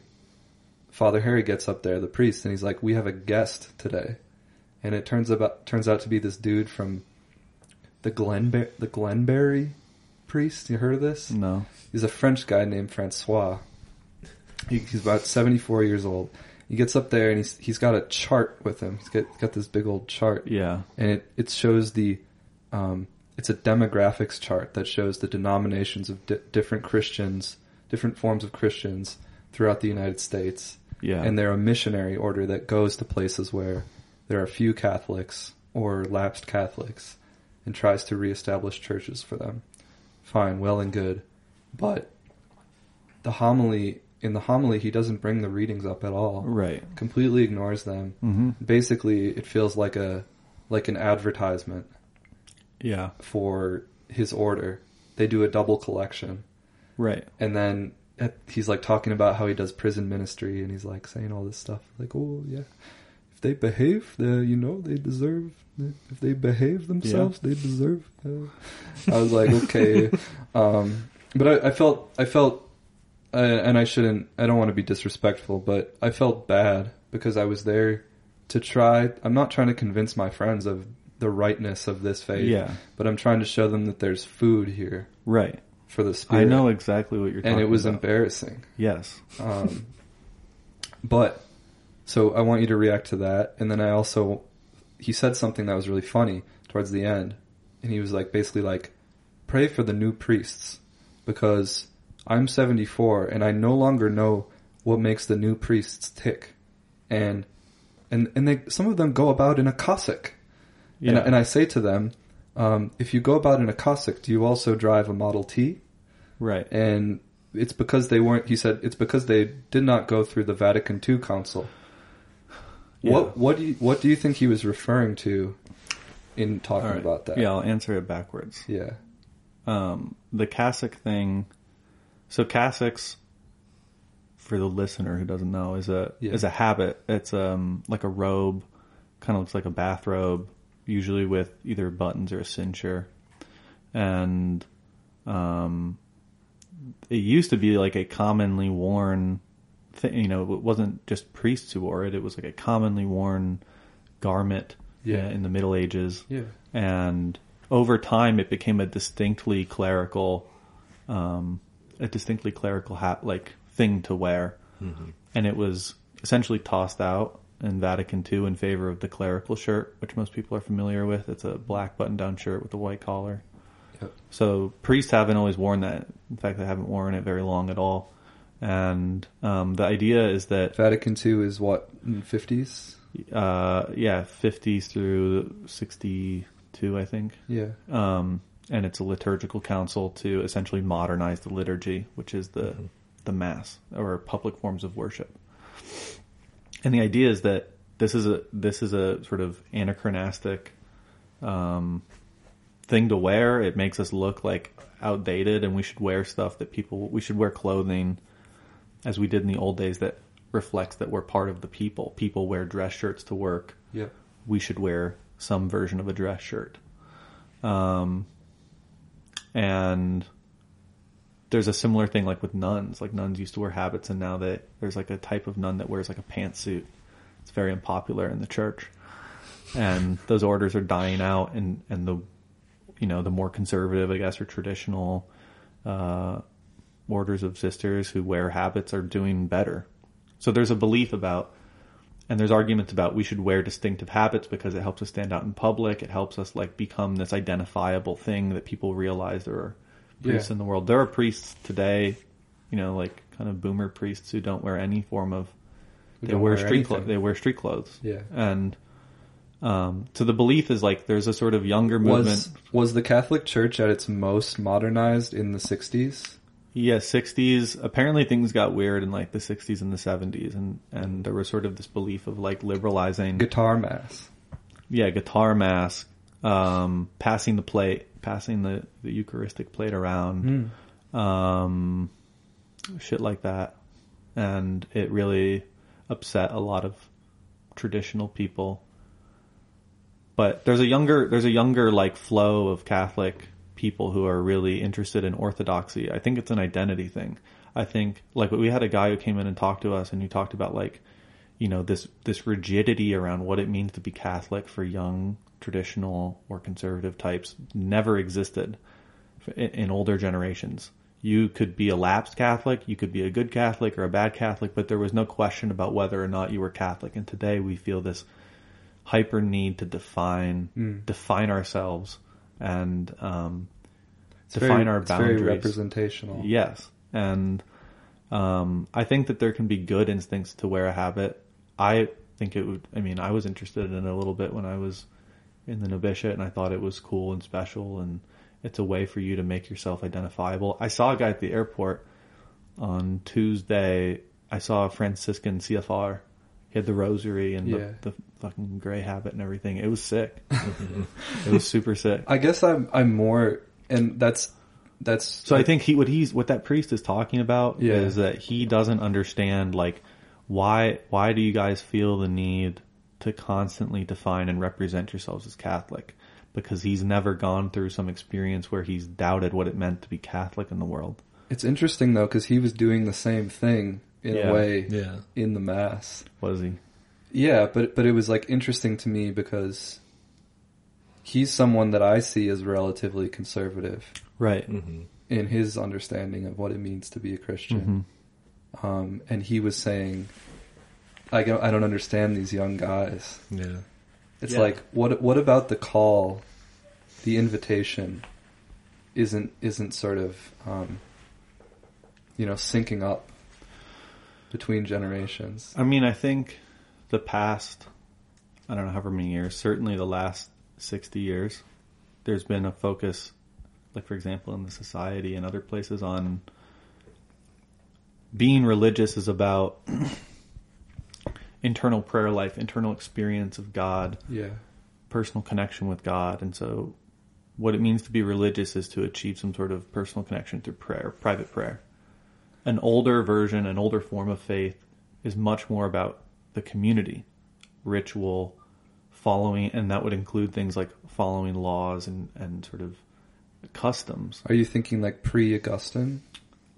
Father Harry gets up there, the priest, and he's like, "We have a guest today," and it turns about turns out to be this dude from the Glenbar- the Glenmary priest. You heard of this? No. He's a French guy named Francois. He, he's about 74 years old. He gets up there and he's he's got a chart with him. He's got got this big old chart, Yeah. and it it shows the um, it's a demographics chart that shows the denominations of di- different Christians, different forms of Christians throughout the United States. Yeah. And they're a missionary order that goes to places where there are few Catholics or lapsed Catholics and tries to reestablish churches for them. Fine, well and good. But the homily, in the homily, he doesn't bring the readings up at all. Right. Completely ignores them. hmm Basically, it feels like a, like an advertisement Yeah. for his order. They do a double collection Right. and then at- he's like talking about how he does prison ministry and he's like saying all this stuff like oh yeah if they behave they you know they deserve if they behave themselves they deserve uh. i was like okay um but I, I felt i felt uh, and i shouldn't i don't want to be disrespectful but i felt bad because i was there to try i'm not trying to convince my friends of the rightness of this faith Yeah. but i'm trying to show them that there's food here Right. for the spirit I know exactly what you're talking about. and it was about. embarrassing. Yes. Um, but so I want you to react to that, and then I also he said something that was really funny towards the end, and he was like basically like, pray for the new priests because I'm 74 and I no longer know what makes the new priests tick, and and and they some of them go about in a cassock, Yeah. and I say to them. Um, if you go about in a cassock, do you also drive a Model T? Right. and it's because they weren't. He said it's because they did not go through the Vatican II Council. Yeah. What what do you what do you think he was referring to in talking right. about that? Yeah, I'll answer it backwards. yeah, um, the cassock thing. So cassocks, for the listener who doesn't know, is a Yeah. is a habit. It's um like a robe, kind of looks like a bathrobe, usually with either buttons or a cincher, and um, it used to be like a commonly worn thing. You know, it wasn't just priests who wore it; it was like a commonly worn garment. Yeah. uh, in the Middle Ages yeah, and over time it became a distinctly clerical um, a distinctly clerical hat like thing to wear and it was essentially tossed out in Vatican II in favor of the clerical shirt which most people are familiar with. It's a black button down shirt with a white collar. Yep. so priests haven't always worn that. In fact they haven't worn it very long at all. And um, the idea is that Vatican II is what fifties. uh, yeah 50s through 62 I think. Yeah, um, and it's a liturgical council to essentially modernize the liturgy, which is the the mass or public forms of worship. And the idea is that this is a this is a sort of anachronistic um, thing to wear. It makes us look like outdated, and we should wear stuff that people we should wear clothing as we did in the old days that reflects that we're part of the people. People wear dress shirts to work. Yep. We should wear some version of a dress shirt. Um, and there's a similar thing like with nuns. Like nuns used to wear habits, and now that there's like a type of nun that wears like a pantsuit. It's very unpopular in the church, and those orders are dying out. And and the you know the more conservative, I guess, or traditional uh, orders of sisters who wear habits are doing better. So there's a belief about, and there's arguments about we should wear distinctive habits because it helps us stand out in public. It helps us like become this identifiable thing that people realize there are priests Yeah. in the world. There are priests today, you know, like kind of boomer priests who don't wear any form of. Who They wear wear street clothes. They wear street clothes. Yeah. and um, so the belief is like there's a sort of younger movement. Was was the Catholic Church at its most modernized in the '60s? Yeah, 60s. Apparently things got weird in like the 60s and the 70s and and there was sort of this belief of like liberalizing Guitar mass. yeah, guitar mass, um passing the plate, passing the the eucharistic plate around. Um shit like that. And it really upset a lot of traditional people. But there's a younger there's a younger like flow of Catholic people who are really interested in orthodoxy. I think it's an identity thing. I think like we had a guy who came in and talked to us and he talked about like you know this this rigidity around what it means to be Catholic for young traditional or conservative types never existed in, older generations. You could be a lapsed Catholic, you could be a good Catholic or a bad Catholic, but there was no question about whether or not you were Catholic. And today we feel this hyper need to define define ourselves and um, It's define very, our it's boundaries. very representational. Yes, and um, I think that there can be good instincts to wear a habit. I think it would. I mean, I was interested in it a little bit when I was in the novitiate, and I thought it was cool and special, and it's a way for you to make yourself identifiable. I saw a guy at the airport on Tuesday. I saw a Franciscan CFR. He had the rosary and Yeah. the, the fucking gray habit and everything. It was sick. it was super sick. I guess I'm I'm more, and that's that's So I think he what he's what that priest is talking about Yeah. is that he doesn't understand like why why do you guys feel the need to constantly define and represent yourselves as Catholic? Because he's never gone through some experience where he's doubted what it meant to be Catholic in the world. It's interesting though because he was doing the same thing in Yeah. a way Yeah. in the mass. Was he? Yeah, but but it was like interesting to me because he's someone that I see as relatively conservative Right. hmm in his understanding of what it means to be a Christian. Um, and he was saying, I don't, I don't understand these young guys. Yeah. It's Yeah. like what what about the call, the invitation, isn't isn't sort of um, you know syncing up between generations. I mean, I think the past, I don't know, however many years, certainly the last 60 years, there's been a focus, like, for example, in the society and other places on being religious is about internal prayer life, internal experience of God, Yeah, personal connection with God. And so, what it means to be religious is to achieve some sort of personal connection through prayer, private prayer. An older version, an older form of faith is much more about the community, ritual, following, and that would include things like following laws and, and sort of customs. are you thinking like pre-Augustine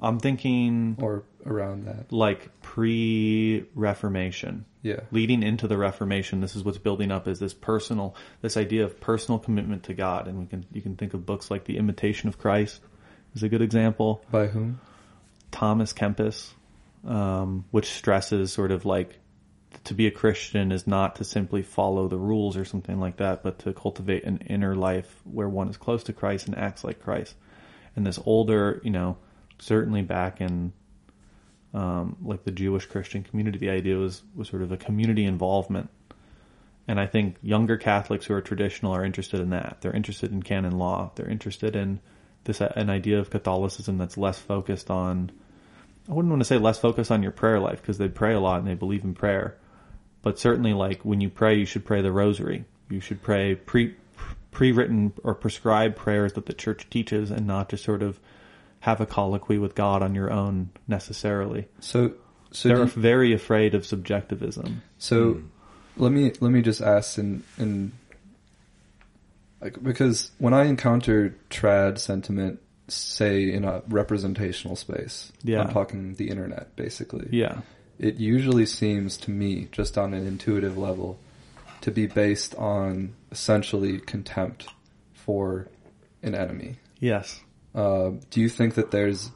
I'm thinking or around that? like pre Reformation. Yeah, leading into the Reformation, this is what's building up is this personal, this idea of personal commitment to God, and we can you can think of books like The Imitation of Christ is a good example. by whom? Thomas Kempis, um, which stresses sort of like to be a Christian is not to simply follow the rules or something like that, but to cultivate an inner life where one is close to Christ and acts like Christ. And this older, you know, certainly back in um, like the Jewish Christian community, the idea was was sort of a community involvement. And I think younger Catholics who are traditional are interested in that. They're interested in canon law. They're interested in this an idea of Catholicism that's less focused on. I wouldn't want to say less focused on your prayer life because they pray a lot and they believe in prayer, but certainly like when you pray, you should pray the rosary. You should pray pre pre-written or prescribed prayers that the church teaches and not just sort of have a colloquy with God on your own necessarily. So, so They're very afraid of subjectivism. So let me let me just ask and and like because when I encounter trad sentiment, say in a representational space, Yeah. I'm talking the internet basically. Yeah. It usually seems to me, just on an intuitive level, to be based on essentially contempt for an enemy. Yes. Uh, do you think that there's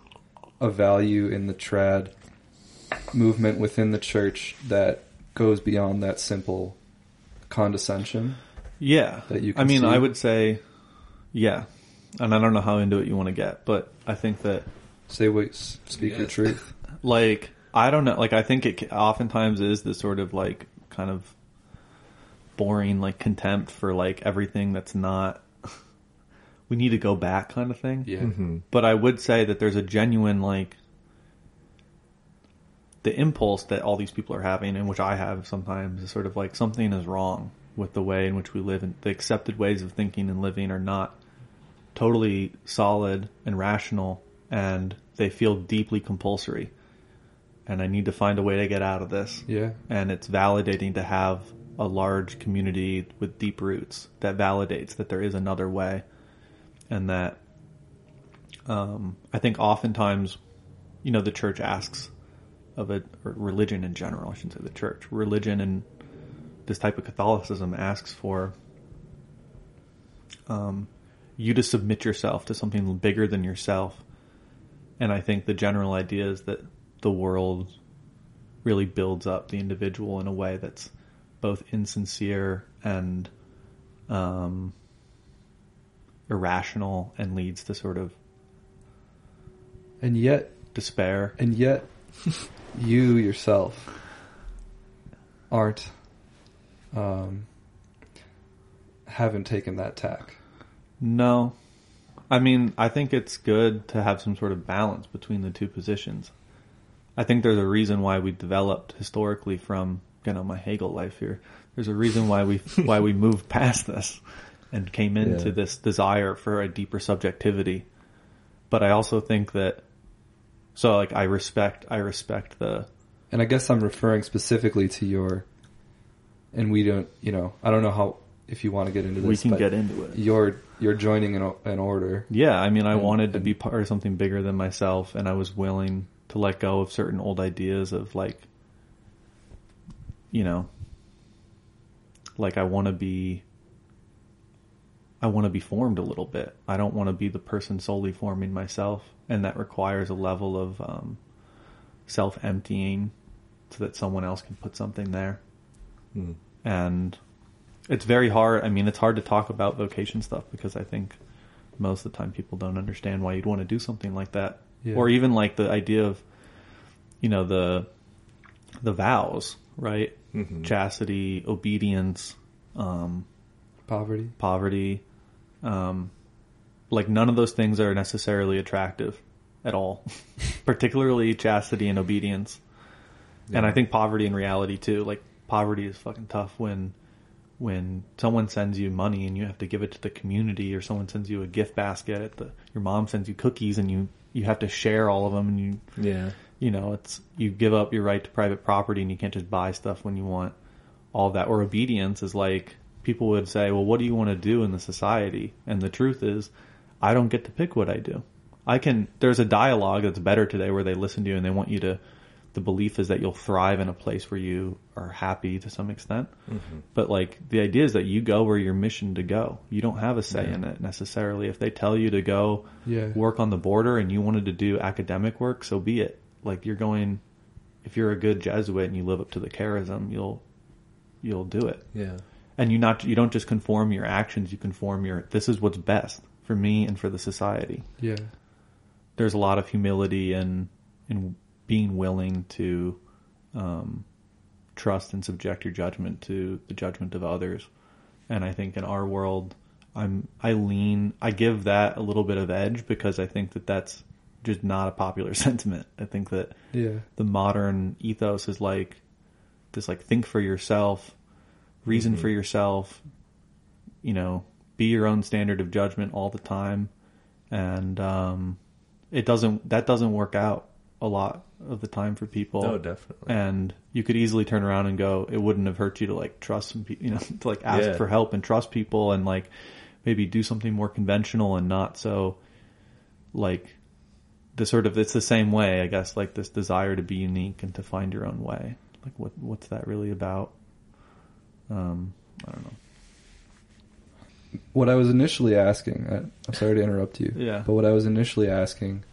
a value in the trad movement within the church that goes beyond that simple condescension? Yeah. That you I mean, see? I would say, yeah. And I don't know how into it you want to get, but I think that, Say what, speak your truth. like, I don't know, like, I think it oftentimes is this sort of, like, kind of boring, like, contempt for, like, everything that's not, we need to go back kind of thing. Yeah. Mm-hmm. But I would say that there's a genuine, like, the impulse that all these people are having, and which I have sometimes, is sort of like something is wrong with the way in which we live, and the accepted ways of thinking and living are not totally solid and rational, and they feel deeply compulsory. And I need to find a way to get out of this. Yeah. And it's validating to have a large community with deep roots that validates that there is another way, and that um, I think oftentimes, you know, the church asks of a religion in general, I shouldn't say the church, religion and this type of Catholicism asks for um, you to submit yourself to something bigger than yourself. And I think the general idea is that the world really builds up the individual in a way that's both insincere and um, irrational and leads to sort of And yet, despair. and yet, you yourself aren't, um, haven't taken that tack. No. I mean, I think it's good to have some sort of balance between the two positions. I think there's a reason why we developed historically from, you know, my Hegel life here. There's a reason why we why we moved past this and came into Yeah. this desire for a deeper subjectivity. But I also think that so like I respect I respect the And I guess I'm referring specifically to your, and we don't, you know, I don't know how, if you want to get into this. we can get into it. You're, you're joining an, an order. Yeah, I mean, I And- wanted to be part of something bigger than myself, and I was willing to let go of certain old ideas of like, you know, like I want to be, I want to be formed a little bit. I don't want to be the person solely forming myself, and that requires a level of um, self emptying, so that someone else can put something there. Mm. And it's very hard. I mean, it's hard to talk about vocation stuff because I think most of the time people don't understand why you'd want to do something like that, Yeah. or even like the idea of, you know, the the vows, right? Mhm. Chastity, obedience, um, Poverty. poverty. Um, like none of those things are necessarily attractive at all, particularly chastity and obedience. And I think poverty in reality too. Like poverty is fucking tough when when someone sends you money and you have to give it to the community, or someone sends you a gift basket. At the, your mom sends you cookies and you you have to share all of them, and you Yeah. you know it's you give up your right to private property and you can't just buy stuff when you want all that or obedience is like people would say well what do you want to do in the society and the truth is i don't get to pick what i do i can there's a dialogue that's better today where they listen to you and they want you to the belief is that you'll thrive in a place where you are happy to some extent mm-hmm. but like the idea is that you go where you're missioned to go you don't have a say in it necessarily if they tell you to go Yeah. work on the border and you wanted to do academic work, so be it. Like you're going, if you're a good Jesuit and you live up to the charism, you'll you'll do it. Yeah. And you not you don't just conform your actions, you conform your this is what's best for me and for the society. Yeah. There's a lot of humility and in being willing to um, trust and subject your judgment to the judgment of others. And I think in our world, I'm I lean I give that a little bit of edge because I think that that's just not a popular sentiment. I think that Yeah. the modern ethos is like this like think for yourself, reason for yourself, you know, be your own standard of judgment all the time, and um, it doesn't that doesn't work out a lot of the time for people. No, definitely. And you could easily turn around and go, it wouldn't have hurt you to like trust some people, you know, to like ask Yeah. for help and trust people and like maybe do something more conventional and not so like the sort of it's the same way, I guess, like this desire to be unique and to find your own way. Like what what's that really about? Um, I don't know. What I was initially asking, I, I'm sorry to interrupt you. Yeah. But what I was initially asking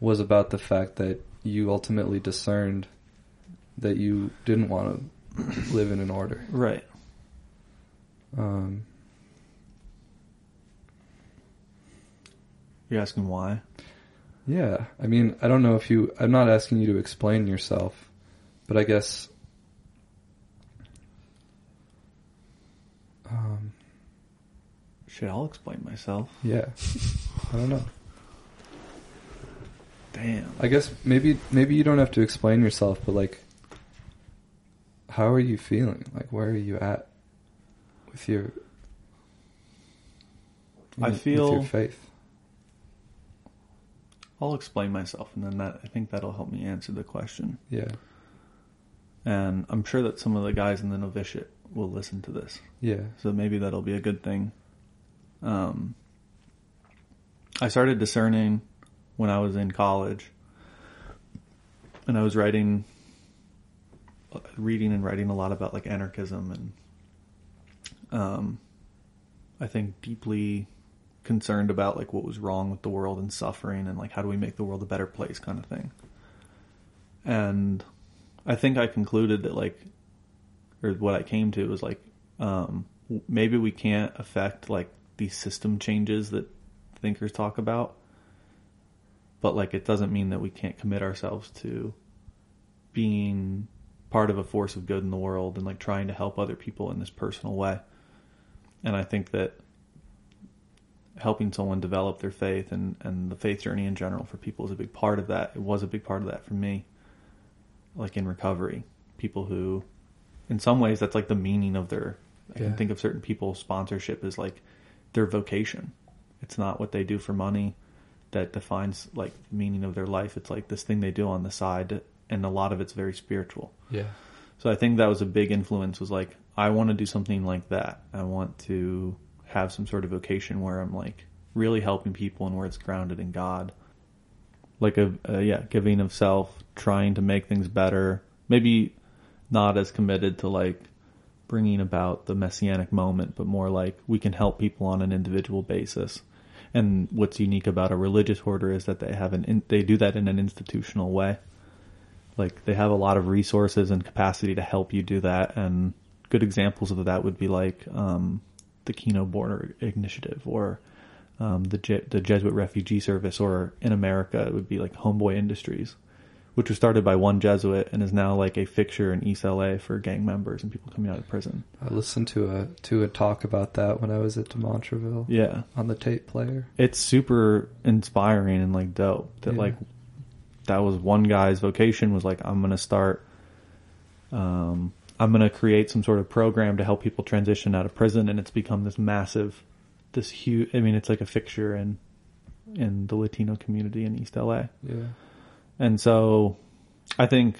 was about the fact that you ultimately discerned that you didn't want to live in an order. Right. Um, You're asking why? yeah. I mean, I don't know if you. I'm not asking you to explain yourself, but I guess. Um, Shit, I'll explain myself. yeah. I don't know. Damn. I guess maybe maybe you don't have to explain yourself, but like, how are you feeling? Like, where are you at with your? I with feel- your faith. I'll explain myself, and then that I think that'll help me answer the question. Yeah, And I'm sure that some of the guys in the novitiate will listen to this, yeah, so maybe that'll be a good thing. Um, I started discerning when I was in college, and I was writing, reading and writing a lot about like anarchism and, um, I think deeply concerned about like what was wrong with the world and suffering and like how do we make the world a better place kind of thing. And I think I concluded that like or what I came to was like um maybe we can't affect like these system changes that thinkers talk about but like it doesn't mean that we can't commit ourselves to being part of a force of good in the world and like trying to help other people in this personal way. And I think that helping someone develop their faith and, and the faith journey in general for people is a big part of that. It was a big part of that for me. Like in recovery, people who, in some ways, that's like the meaning of their. I Yeah. can think of certain people's sponsorship as like their vocation. It's not what they do for money that defines like the meaning of their life. It's like this thing they do on the side, and a lot of it's very spiritual. yeah, So I think that was a big influence. Was like I want to do something like that. I want to have some sort of vocation where I'm like really helping people and where it's grounded in God. Like a, a yeah, giving of self, trying to make things better. Maybe not as committed to like bringing about the messianic moment, but more like we can help people on an individual basis. And what's unique about a religious order is that they have an in, they do that in an institutional way like they have a lot of resources and capacity to help you do that and good examples of that would be like um, the Kino Border Initiative or um, the Je- the Jesuit Refugee Service or in America it would be like Homeboy Industries which was started by one Jesuit and is now like a fixture in East LA for gang members and people coming out of prison. I listened to a to a talk about that when I was at Demontreville Yeah. on the tape player. it's super inspiring and like dope that Yeah. like that was one guy's vocation was like I'm gonna start um I'm gonna create some sort of program to help people transition out of prison and it's become this massive this huge I mean it's like a fixture in in the Latino community in East LA. Yeah, And so I think,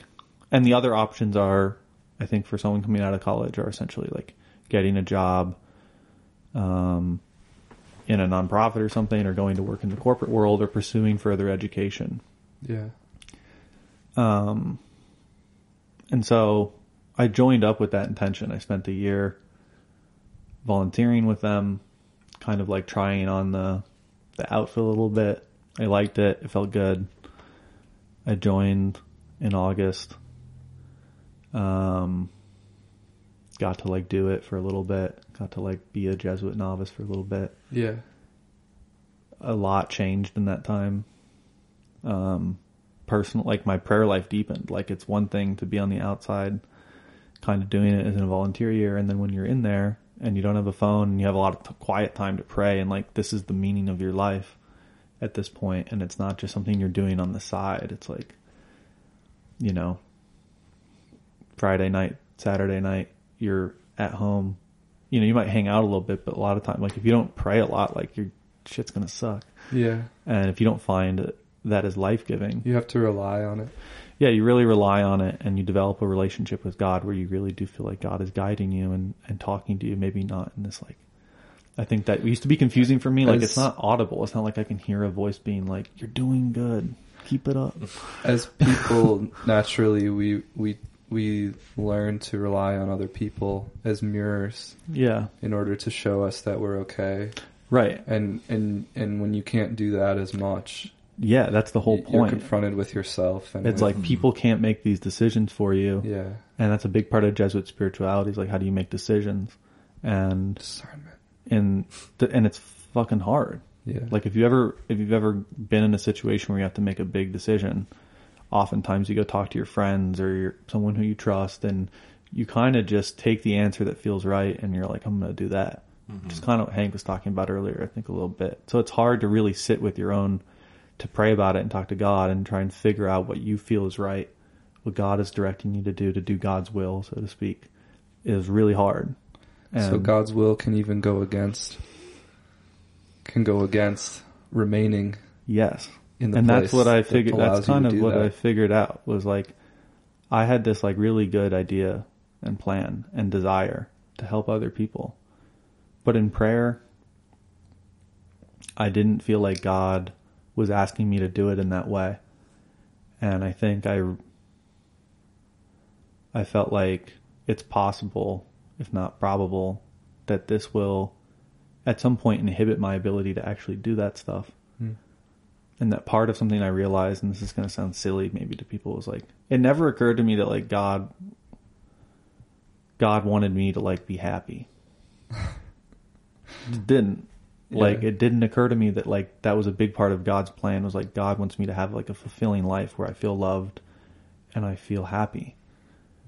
and the other options are, I think for someone coming out of college are essentially like getting a job, um, in a nonprofit or something or going to work in the corporate world or pursuing further education. yeah, Um, and so I joined up with that intention. I spent a year volunteering with them, kind of like trying on the the outfit a little bit. I liked it. It felt good. I joined in August. Um, got to like do it for a little bit. Got to like be a Jesuit novice for a little bit yeah, a lot changed in that time. Um, personal, like my prayer life deepened. Like it's one thing to be on the outside, kind of doing it as a volunteer year, and then when you're in there and you don't have a phone and you have a lot of t- quiet time to pray, and like this is the meaning of your life at this point, and it's not just something you're doing on the side. It's like, you know, Friday night, Saturday night, you're at home. You know, you might hang out a little bit, but a lot of time, like if you don't pray a lot, like your shit's gonna suck. Yeah. And if you don't find that is life giving, You have to rely on it. yeah, you really rely on it and you develop a relationship with God where you really do feel like God is guiding you and, and talking to you, maybe not in this like I think that used to be confusing for me. Like As- it's not audible. It's not like I can hear a voice being like, You're doing good. Keep it up. As people, naturally, we we we learn to rely on other people as mirrors Yeah. in order to show us that we're okay. Right. And and and when you can't do that as much, Yeah, that's the whole y- you're point. confronted with yourself. And It's with- like people can't make these decisions for you. yeah, And that's a big part of Jesuit spirituality is like how do you make decisions? And. And th- and it's fucking hard. Yeah, Like if you ever if you've ever been in a situation where you have to make a big decision, oftentimes you go talk to your friends or your, someone who you trust, and you kind of just take the answer that feels right, and you're like, I'm going to do that. Mm-hmm. Just kind of what Hank was talking about earlier, I think a little bit. So it's hard to really sit with your own, to pray about it and talk to God and try and figure out what you feel is right, what God is directing you to do, to do God's will, so to speak, is really hard. So God's will can even go against can go against remaining Yes. in the and that's what I figured. allows That's kind of what that. I figured out was like, I had this like really good idea and plan and desire to help other people, but in prayer, I didn't feel like God was asking me to do it in that way, and I think I, I felt like it's possible, if not probable, that this will, at some point, inhibit my ability to actually do that stuff. Hmm. And that part of something I realized, and this is going to sound silly maybe to people, was like it never occurred to me that like God, God wanted me to like be happy. it didn't. Like it didn't occur to me that like that was a big part of God's plan was like God wants me to have like a fulfilling life where I feel loved and I feel happy.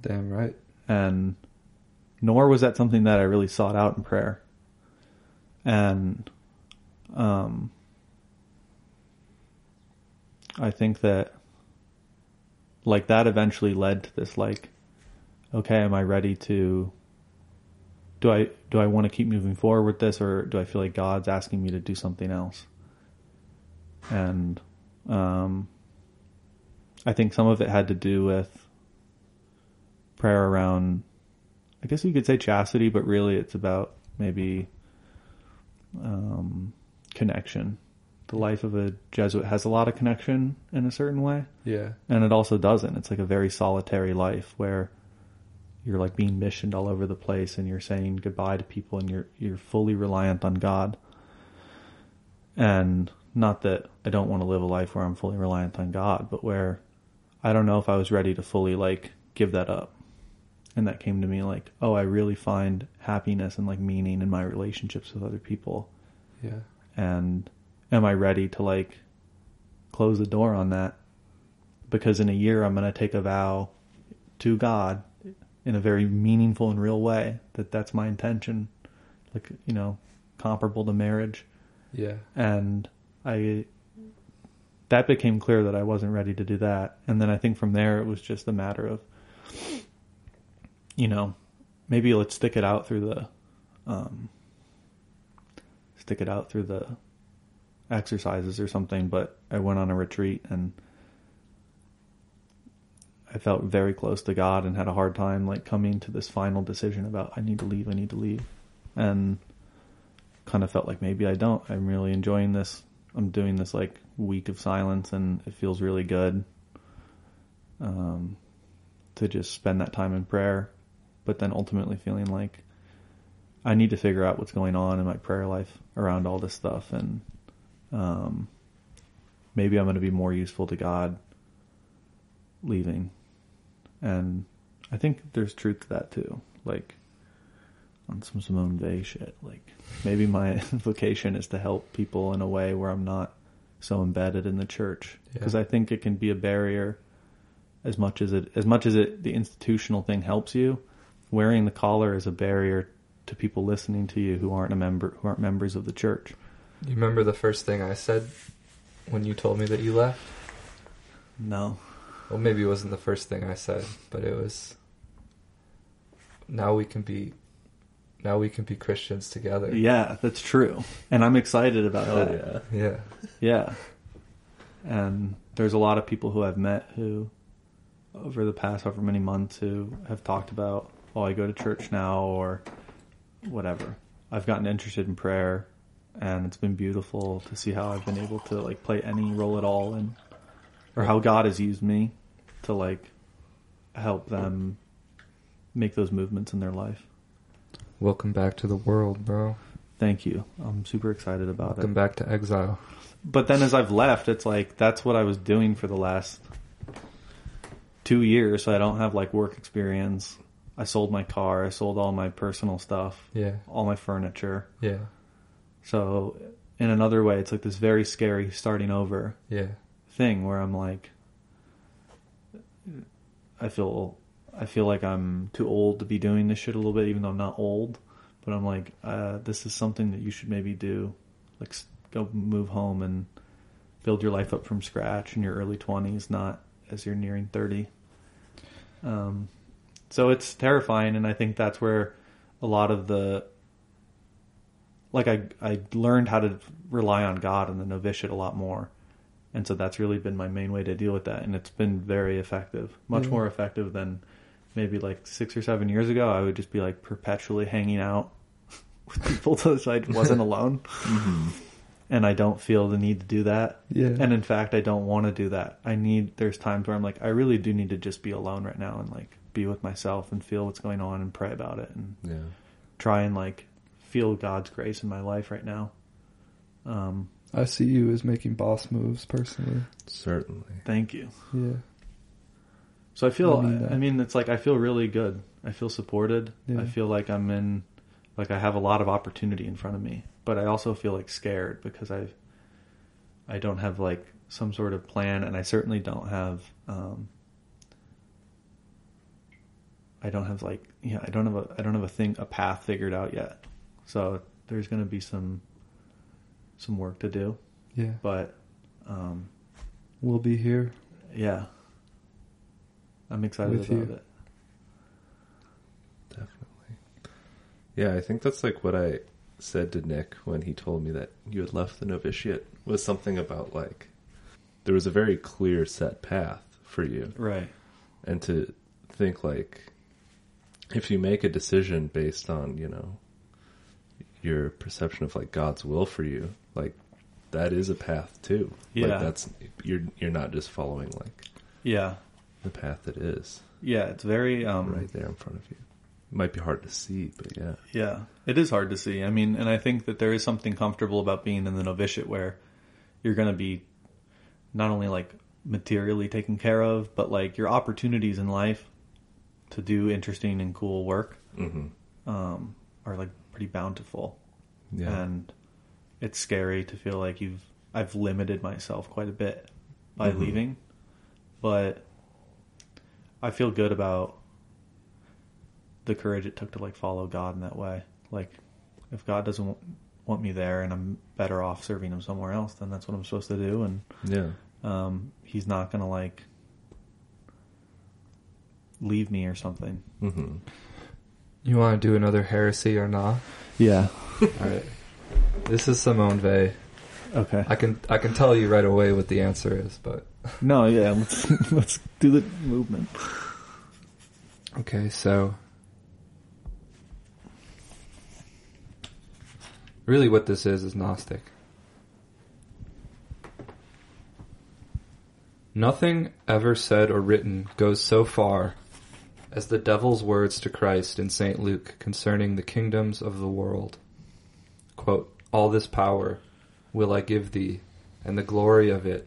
Damn right. and nor was that something that I really sought out in prayer. And um I think that like that eventually led to this like okay, am I ready to do I do I want to keep moving forward with this or do I feel like God's asking me to do something else? And um I think some of it had to do with prayer around I guess you could say chastity, but really it's about maybe um, connection. The life of a Jesuit has a lot of connection in a certain way, Yeah. and it also doesn't. It's like a very solitary life where you're like being missioned all over the place, and you're saying goodbye to people, and you're you're fully reliant on God. And not that I don't want to live a life where I'm fully reliant on God, but where I don't know if I was ready to fully like give that up. And that came to me like, oh, I really find happiness and like meaning in my relationships with other people. Yeah. And am I ready to like close the door on that? Because in a year I'm going to take a vow to God in a very meaningful and real way that that's my intention. Like, you know, comparable to marriage Yeah. and I that became clear that I wasn't ready to do that. And then I think from there it was just a matter of you know, maybe let's stick it out through the um stick it out through the exercises or something, but I went on a retreat and I felt very close to God and had a hard time like coming to this final decision about I need to leave, I need to leave. And kind of felt like maybe I don't. I'm really enjoying this. I'm doing this like week of silence and it feels really good. Um, to just spend that time in prayer, but then ultimately feeling like I need to figure out what's going on in my prayer life around all this stuff and, um, maybe I'm going to be more useful to God leaving. And I think there's truth to that too. Like, on some Simone Weil shit. Like maybe my vocation is to help people in a way where I'm not so embedded in the church Yeah. because I think it can be a barrier as much as it as much as it the institutional thing helps you. Wearing the collar is a barrier to people listening to you who aren't a member who aren't members of the church. You remember the first thing I said when you told me that you left? No. Well, maybe it wasn't the first thing I said, but it was now we can be now we can be Christians together. Yeah, that's true. And I'm excited about Oh that. yeah. Yeah. Yeah. And there's a lot of people who I've met who, over the past however many months, who have talked about, oh, I go to church now or whatever. I've gotten interested in prayer and it's been beautiful to see how I've been able to like play any role at all and or how God has used me to like help them make those movements in their life. Welcome back to the world, bro. Thank you. I'm super excited about Welcome it. Welcome back to exile. But then as I've left, it's like that's what I was doing for the last two years. So I don't have like work experience. I sold my car. I sold all my personal stuff, Yeah. all my furniture. Yeah. So in another way, it's like this very scary starting over Yeah. thing where I'm like, I feel, I feel like I'm too old to be doing this shit a little bit, even though I'm not old. But I'm like, uh, this is something that you should maybe do, like go move home and build your life up from scratch in your early 20s, not as you're nearing 30. Um, so it's terrifying, and I think that's where a lot of the like I I learned how to rely on God in the novitiate a lot more, and so that's really been my main way to deal with that, and it's been very effective, much Yeah. more effective than maybe like six or seven years ago. I would just be like perpetually hanging out with people so I wasn't alone, mm-hmm. and I don't feel the need to do that. Yeah. and in fact, I don't want to do that. I need. There's times where I'm like, I really do need to just be alone right now and like be with myself and feel what's going on and pray about it and Yeah. try and like feel God's grace in my life right now. Um, I see you as making boss moves personally. Certainly. thank you. Yeah. So I feel, I I mean mean, it's like I feel really good. I feel supported. Yeah. I feel like I'm in, like I have a lot of opportunity in front of me, but I also feel like scared because I, I don't have like some sort of plan, and I certainly don't have, um, I don't have like, yeah, I don't have a, I don't have a thing, a path figured out yet. So there's going to be some, some work to do, Yeah. but, um, We'll be here. yeah, I'm excited With about you. it. Definitely. Yeah, I think that's like what I said to Nick when he told me that you had left the novitiate was something about like there was a very clear set path for you. Right. And to think like if you make a decision based on, you know, your perception of like God's will for you, like that is a path too. Yeah. Like that's you're you're not just following like Yeah. the path that is Yeah, it's very um right there in front of you. It might be hard to see, but yeah. yeah. It is hard to see. I mean, and I think that there is something comfortable about being in the novitiate where you're going to be not only like materially taken care of, but like your opportunities in life to do interesting and cool work hmm um are like pretty bountiful. Yeah. And it's scary to feel like you've I've limited myself quite a bit by Mhm. leaving, but I feel good about the courage it took to like follow God in that way. Like, if God doesn't want, want me there and I'm better off serving Him somewhere else, then that's what I'm supposed to do. And yeah. um, He's not gonna like leave me or something. hmm You want to do another heresy or not? Yeah. All right. This is Simone Weil. Okay. I can I can tell you right away what the answer is, but No. Yeah. Let's let's do the movement. okay. So, really, what this is is Gnostic. Nothing ever said or written goes so far as the devil's words to Christ in St. Luke concerning the kingdoms of the world. Quote, All this power will I give thee, and the glory of it,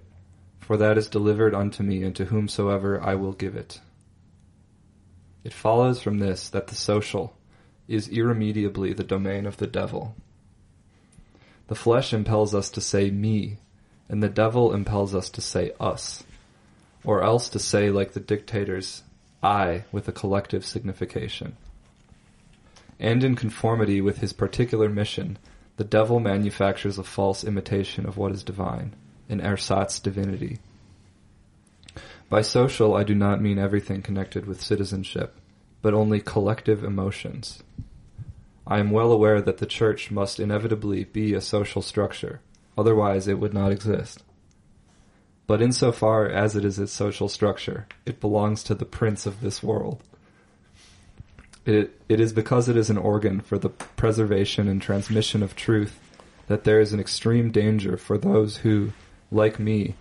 for that is delivered unto me, and to whomsoever I will give it. It follows from this that the social is irremediably the domain of the devil. The flesh impels us to say me, and the devil impels us to say us, or else to say like the dictators, I with a collective signification. And in conformity with his particular mission, the devil manufactures a false imitation of what is divine, an ersatz divinity. By social, I do not mean everything connected with citizenship, but only collective emotions. I am well aware that the church must inevitably be a social structure, otherwise it would not exist. But insofar as it is its social structure, it belongs to the prince of this world. It, it is because it is an organ for the preservation and transmission of truth that there is an extreme danger for those who, like me,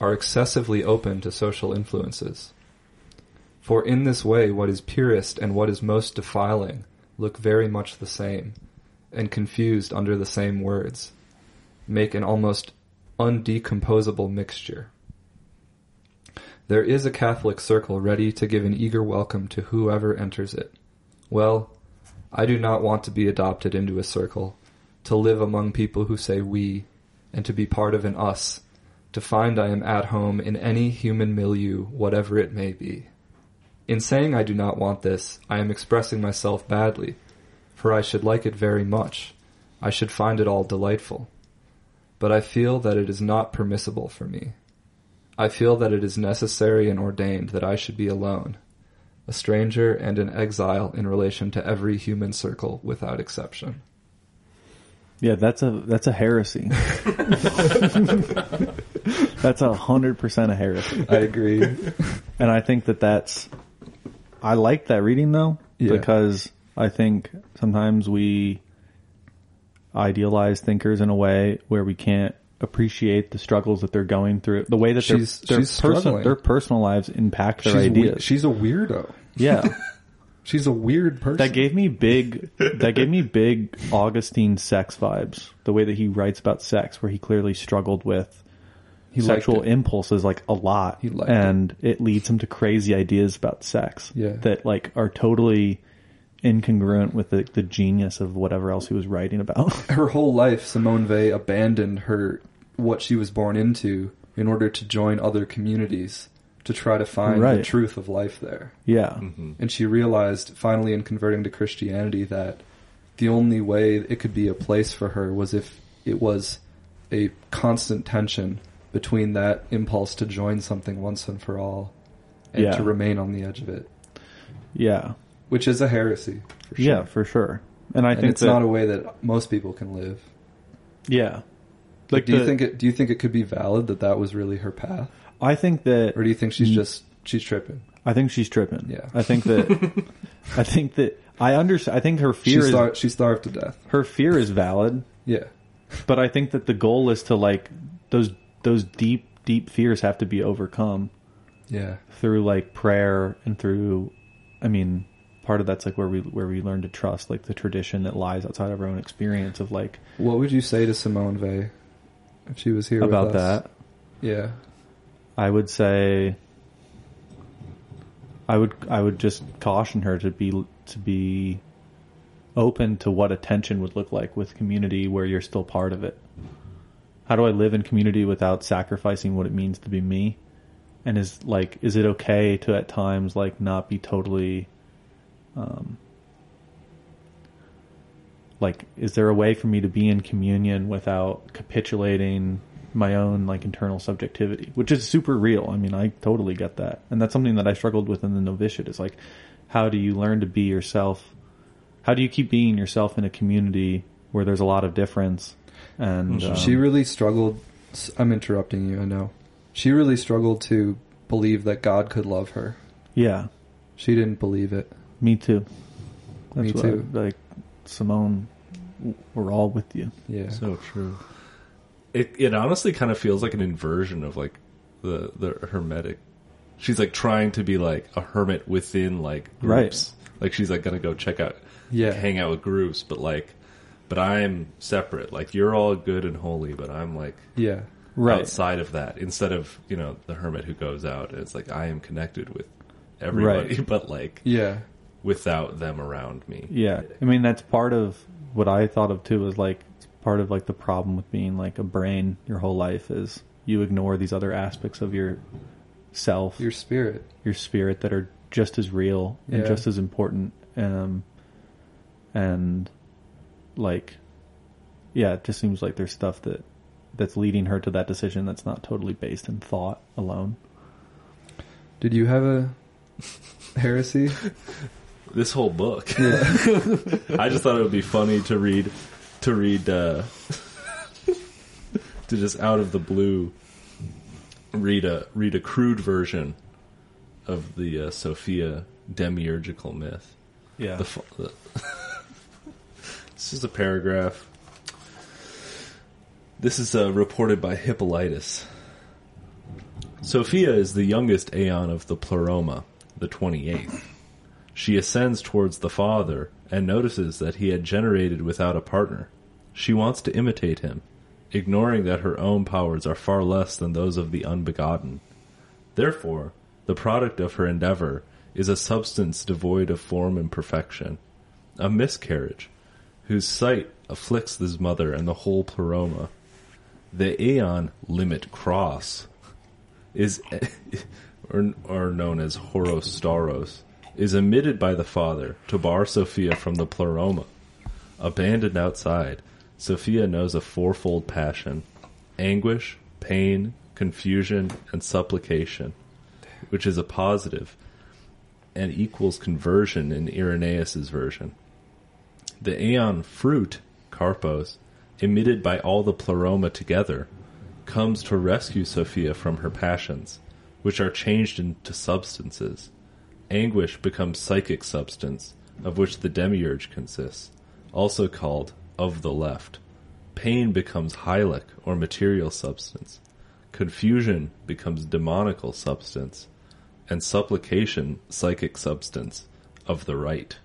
are excessively open to social influences. For in this way what is purest and what is most defiling look very much the same, and confused under the same words, make an almost undecomposable mixture. There is a Catholic circle ready to give an eager welcome to whoever enters it. Well, I do not want to be adopted into a circle, to live among people who say we, and to be part of an us, to find I am at home in any human milieu, whatever it may be. In saying I do not want this, I am expressing myself badly, for I should like it very much. I should find it all delightful. But I feel that it is not permissible for me. I feel that it is necessary and ordained that I should be alone, a stranger and an exile in relation to every human circle without exception. Yeah, that's a that's a heresy. that's a hundred percent a heresy, I agree. and I think that that's. I like that reading though Yeah. because I think sometimes we idealize thinkers in a way where we can't appreciate the struggles that they're going through, the way that She's- their their, she's person, their personal lives impact their she's, we- ideas. she's a weirdo. yeah. She's a weird person. That gave me big. That gave me big Augustine sex vibes. The way that he writes about sex, where he clearly struggled with liked sexual impulses like a lot, He and it. leads him to crazy ideas about sex. Yeah. that like are totally incongruent with the, the genius of whatever else he was writing about. her whole life, Simone Weil abandoned her what she was born into in order to join other communities to try to find the truth of life there. yeah, mm-hmm. And she realized finally in converting to Christianity that the only way it could be a place for her was if it was a constant tension between that impulse to join something once and for all and Yeah. to remain on the edge of it, yeah, which is a heresy. For sure. yeah, for sure. And I and think it's that, not a way that most people can live. yeah. Like, do you think it? Do you think it could be valid that that was really her path, I think that or do you think she's mm. just she's tripping? I think she's tripping. Yeah. I think that I think that I understand. I think her She fear is. She starved to death. her fear is valid, Yeah, but I think that the goal is to like those those deep deep fears have to be overcome yeah, through like prayer and through I mean part of that's like where we where we learn to trust like the tradition that lies outside of our own experience of like What would you say to Simone Weil if she was here about with us? that. Yeah, I would say I would I would just caution her to be to be open to what attention would look like with community where you're still part of it. How do I live in community without sacrificing what it means to be me? And is like is it okay to at times like not be totally um like is there a way for me to be in communion without capitulating my own like internal subjectivity which is super real i mean i totally get that and that's something that i struggled with in the novitiate is like how do you learn to be yourself how do you keep being yourself in a community where there's a lot of difference and um, she really struggled. I'm interrupting you. I know. She really struggled to believe that God could love her. yeah She didn't believe it. Me too that's Me what too. I- like simone we're all with you Yeah, So true. It it honestly kind of feels like an inversion of like the the hermetic. She's like trying to be like a hermit within like groups. Like she's like gonna go check out, Yeah. hang out with groups, but like, but I'm separate. Like you're all good and holy, but I'm like yeah, right outside of that. Instead of you know the hermit who goes out, it's like I am connected with everybody, Right. but like yeah, without them around me. Yeah, I mean that's part of what I thought of too. Is like it's part of like the problem with being like a brain your whole life is you ignore these other aspects of your self, your spirit, your, spirit. spirit that are just as real and just as important. Um, and like, yeah, it just seems like there's stuff that that's leading her to that decision that's not totally based in thought alone. Did you have a heresy? this whole book. I just thought it would be funny to read, to read, uh, to just out of the blue read a read a crude version of the uh, Sophia demiurgical myth. Yeah. The, the this is a paragraph. This is uh, reported by Hippolytus. Sophia is the youngest aeon of the Pleroma, the 28th. She ascends towards the father and notices that he had generated without a partner. She wants to imitate him, ignoring that her own powers are far less than those of the unbegotten. Therefore, the product of her endeavor is a substance devoid of form and perfection, a miscarriage, whose sight afflicts this mother and the whole pleroma. The aeon limit cross is, or, or known as Horostauros, is emitted by the father to bar Sophia from the pleroma. Abandoned outside, Sophia knows a fourfold passion anguish, pain, confusion, and supplication, which is a positive and equals conversion in Irenaeus's version. The aeon fruit, Carpos, emitted by all the pleroma together, comes to rescue Sophia from her passions, which are changed into substances. Anguish becomes psychic substance, of which the demiurge consists, also called of the left. Pain becomes hylic or material substance. Confusion becomes demonical substance. And supplication psychic substance of the right.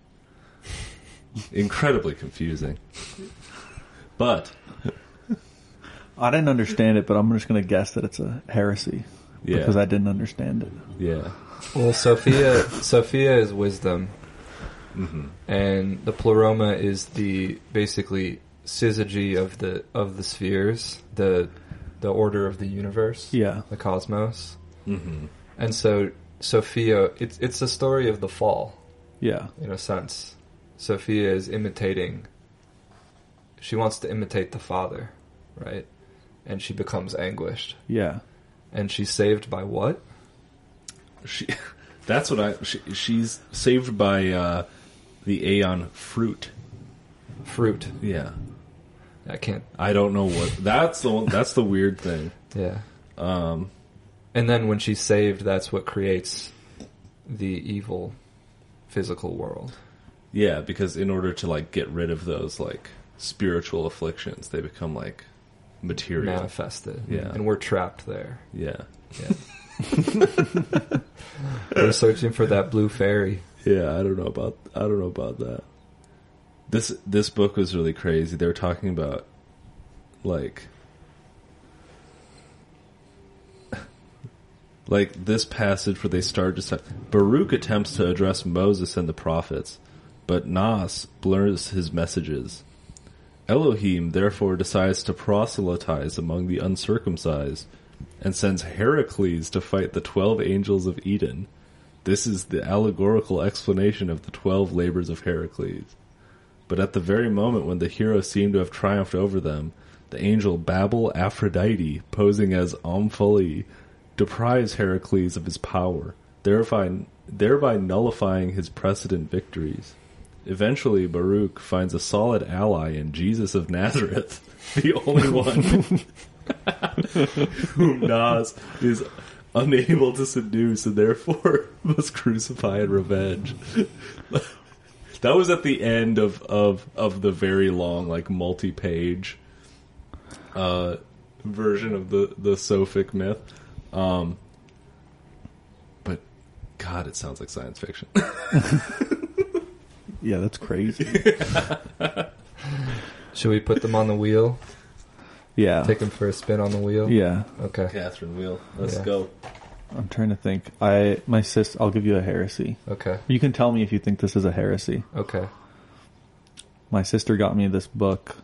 Incredibly confusing. But I didn't understand it, but I'm just going to guess that it's a heresy Yeah. because I didn't understand it. yeah. Well, Sophia Sophia is wisdom, and the pleroma is the basically syzygy of the of the spheres, the the order of the universe, Yeah. the cosmos. Mm-hmm. And so Sophia, it's it's a story of the fall Yeah. in a sense. Sophia is imitating. She wants to imitate the father, right? And she becomes anguished, Yeah. And she's saved by what? She, that's what I. She, she's saved by uh, the Aeon fruit. Fruit. Yeah, I can't I don't know what. That's the one, that's the weird thing. Yeah. Um, and then when she's saved, that's what creates the evil physical world. Yeah, because in order to like get rid of those like spiritual afflictions, they become like material. Manifested. Yeah. And we're trapped there. Yeah, Yeah. we're searching for that blue fairy. yeah. I don't know about. I don't know about that. This this book was really crazy. They were talking about like like this passage where they start to say Baruch attempts to address Moses and the prophets, but Naas blurs his messages. Elohim therefore decides to proselytize among the uncircumcised and sends Heracles to fight the twelve angels of Eden. This is the allegorical explanation of the twelve labors of Heracles. But at the very moment when the hero seem to have triumphed over them, the angel Babel Aphrodite, posing as Omphale, deprives Heracles of his power, thereby, thereby nullifying his precedent victories. Eventually, Baruch finds a solid ally in Jesus of Nazareth, the only one whom Naas is unable to seduce and therefore must crucify in revenge. that was at the end of, of, of the very long, like, multi-page uh, version of the, the Sophic myth. Um, but, God, it sounds like science fiction. Yeah, that's crazy. Should we put them on the wheel? Yeah. Take them for a spin on the wheel? Yeah. Okay. Catherine Wheel, let's Yeah. go. I'm trying to think. I my sis I'll give you a heresy. Okay. You can tell me if you think this is a heresy. Okay. My sister got me this book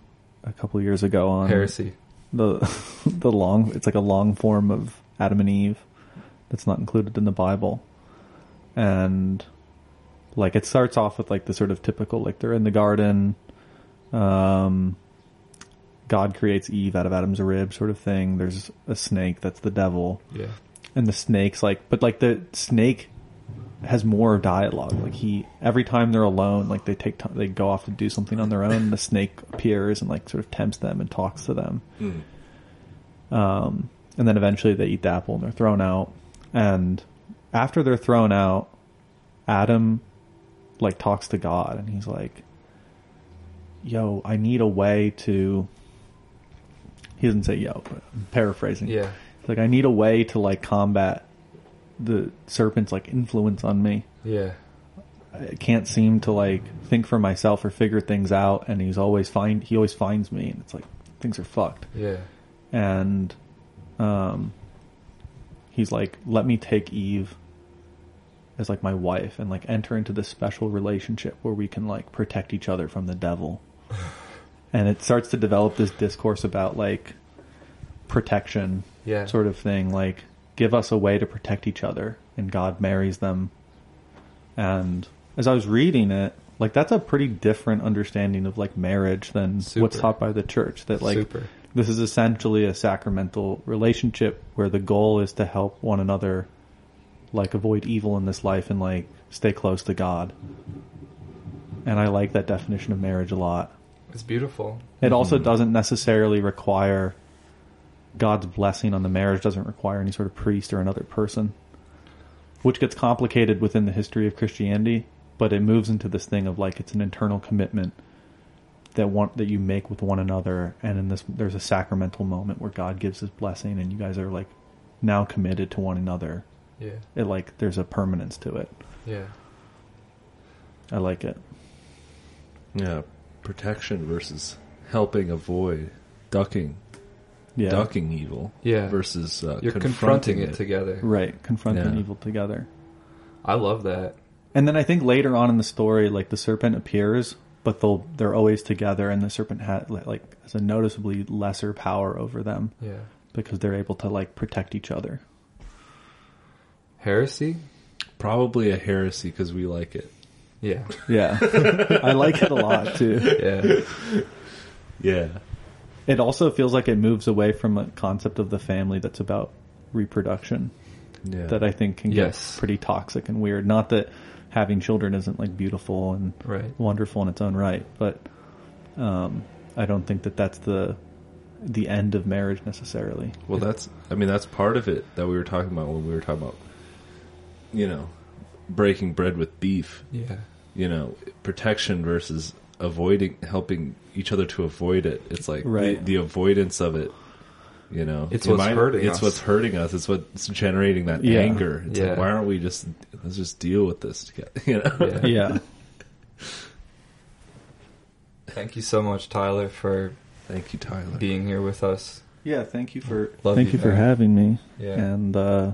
a couple years ago on Heresy. the the long it's like a long form of Adam and Eve that's not included in the Bible. And like it starts off with like the sort of typical like they're in the garden um God creates Eve out of Adam's rib sort of thing. There's a snake that's the devil Yeah. and the snake's like but like the snake has more dialogue. Like he, every time they're alone, like they take time, they go off to do something on their own. the snake appears and like sort of tempts them and talks to them. Um, and then eventually they eat the apple and they're thrown out. And after they're thrown out, Adam like talks to God and he's like, "Yo, I need a way to." He doesn't say "yo," but I'm paraphrasing. Yeah. He's like, "I need a way to like combat the serpent's like influence on me." Yeah. I can't seem to like think for myself or figure things out, and he's always find he always finds me, and it's like things are fucked. Yeah. And um, he's like, let me take Eve as like my wife, and like enter into this special relationship where we can like protect each other from the devil. and it starts to develop this discourse about like protection, Yeah. sort of thing. Like, give us a way to protect each other, and God marries them. And as I was reading it, like that's a pretty different understanding of like marriage than what's taught by the church. That like Super. this is essentially a sacramental relationship where the goal is to help one another like avoid evil in this life and like stay close to God. And I like that definition of marriage a lot. It's beautiful. It also doesn't necessarily require God's blessing on the marriage doesn't require any sort of priest or another person. Which gets complicated within the history of Christianity, but it moves into this thing of like it's an internal commitment that one that you make with one another and in this there's a sacramental moment where God gives his blessing and you guys are like now committed to one another. Yeah. It like there's a permanence to it. Yeah. I like it. Yeah, protection versus helping avoid, ducking, Yeah. ducking evil. Yeah. versus uh, You're confronting, it, together. Right, confronting Yeah. evil together. I love that. And then I think later on in the story, like the serpent appears, but they'll they're always together, and the serpent ha- like has a noticeably lesser power over them Yeah. because they're able to like protect each other. Heresy? Probably a heresy because we like it. Yeah. Yeah, I like it a lot too. Yeah. Yeah, It also feels like it moves away from a concept of the family that's about reproduction yeah. that I think can Yes. get pretty toxic and weird. Not that having children isn't like beautiful and Right. wonderful in its own right, but um, I don't think that that's the the end of marriage necessarily. Well, that's I mean that's part of it that we were talking about when we were talking about you know breaking bread with beef. Yeah. You know, protection versus avoiding helping each other to avoid it. It's like Right. the, the avoidance of it. You know, It's It what's hurting It's us. what's hurting us. It's what's generating that Yeah. anger. It's Yeah. like why aren't we just let's just deal with this together? You know, Yeah. yeah. Thank you so much, Tyler, for Thank you, Tyler. being here with us. Yeah, thank you for Love thank you, you, for having me. Yeah. And uh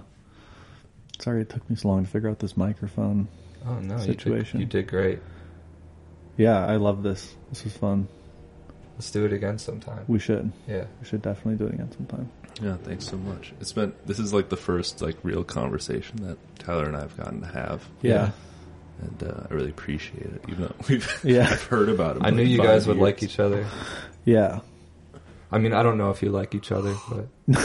sorry it took me so long to figure out this microphone. Oh no, Situation. You did, you did great. Yeah, I love this. This was fun. Let's do it again sometime. We should. Yeah. We should definitely do it again sometime. Yeah, thanks so much. It's been this is like the first like real conversation that Tyler and I have gotten to have, Yeah. and uh, I really appreciate it. Even though we've Yeah. I've heard about it. I knew you guys would like each other. Yeah. I mean, I don't know if you like each other, but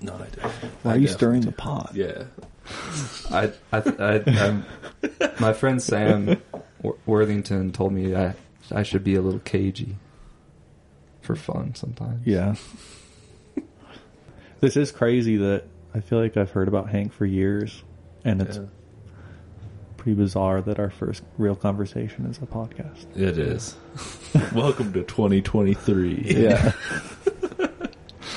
No, I did. Why I are you definitely stirring the pot? Yeah, I, I, I, I'm, my friend Sam Worthington told me I, I should be a little cagey for fun sometimes. Yeah. this is crazy that I feel like I've heard about Hank for years and it's Yeah. pretty bizarre that our first real conversation is a podcast. it is. Welcome to 2023. Yeah.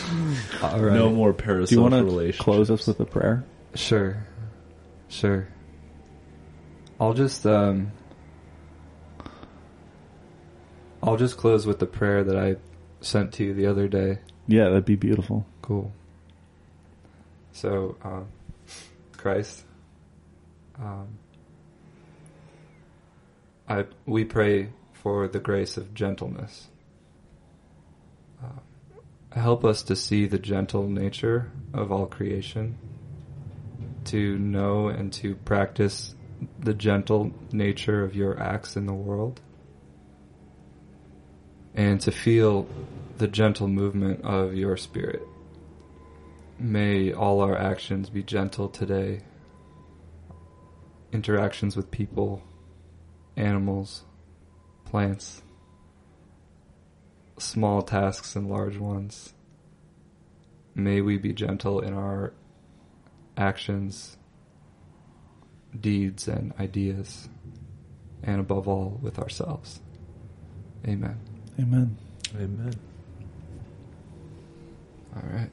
All right. No more Do parasocial you want to relationships. close us with a prayer? Sure. Sure. I'll just um I'll just close with the prayer that I sent to you the other day. Yeah, that'd be beautiful. Cool. So, um, Christ, um, I we pray for the grace of gentleness. Help us to see the gentle nature of all creation, to know and to practice the gentle nature of your acts in the world, and to feel the gentle movement of your spirit. May all our actions be gentle today. interactions with people, animals, plants, small tasks and large ones. May we be gentle in our actions, deeds, and ideas, and above all, with ourselves. Amen. Amen. Amen. All right.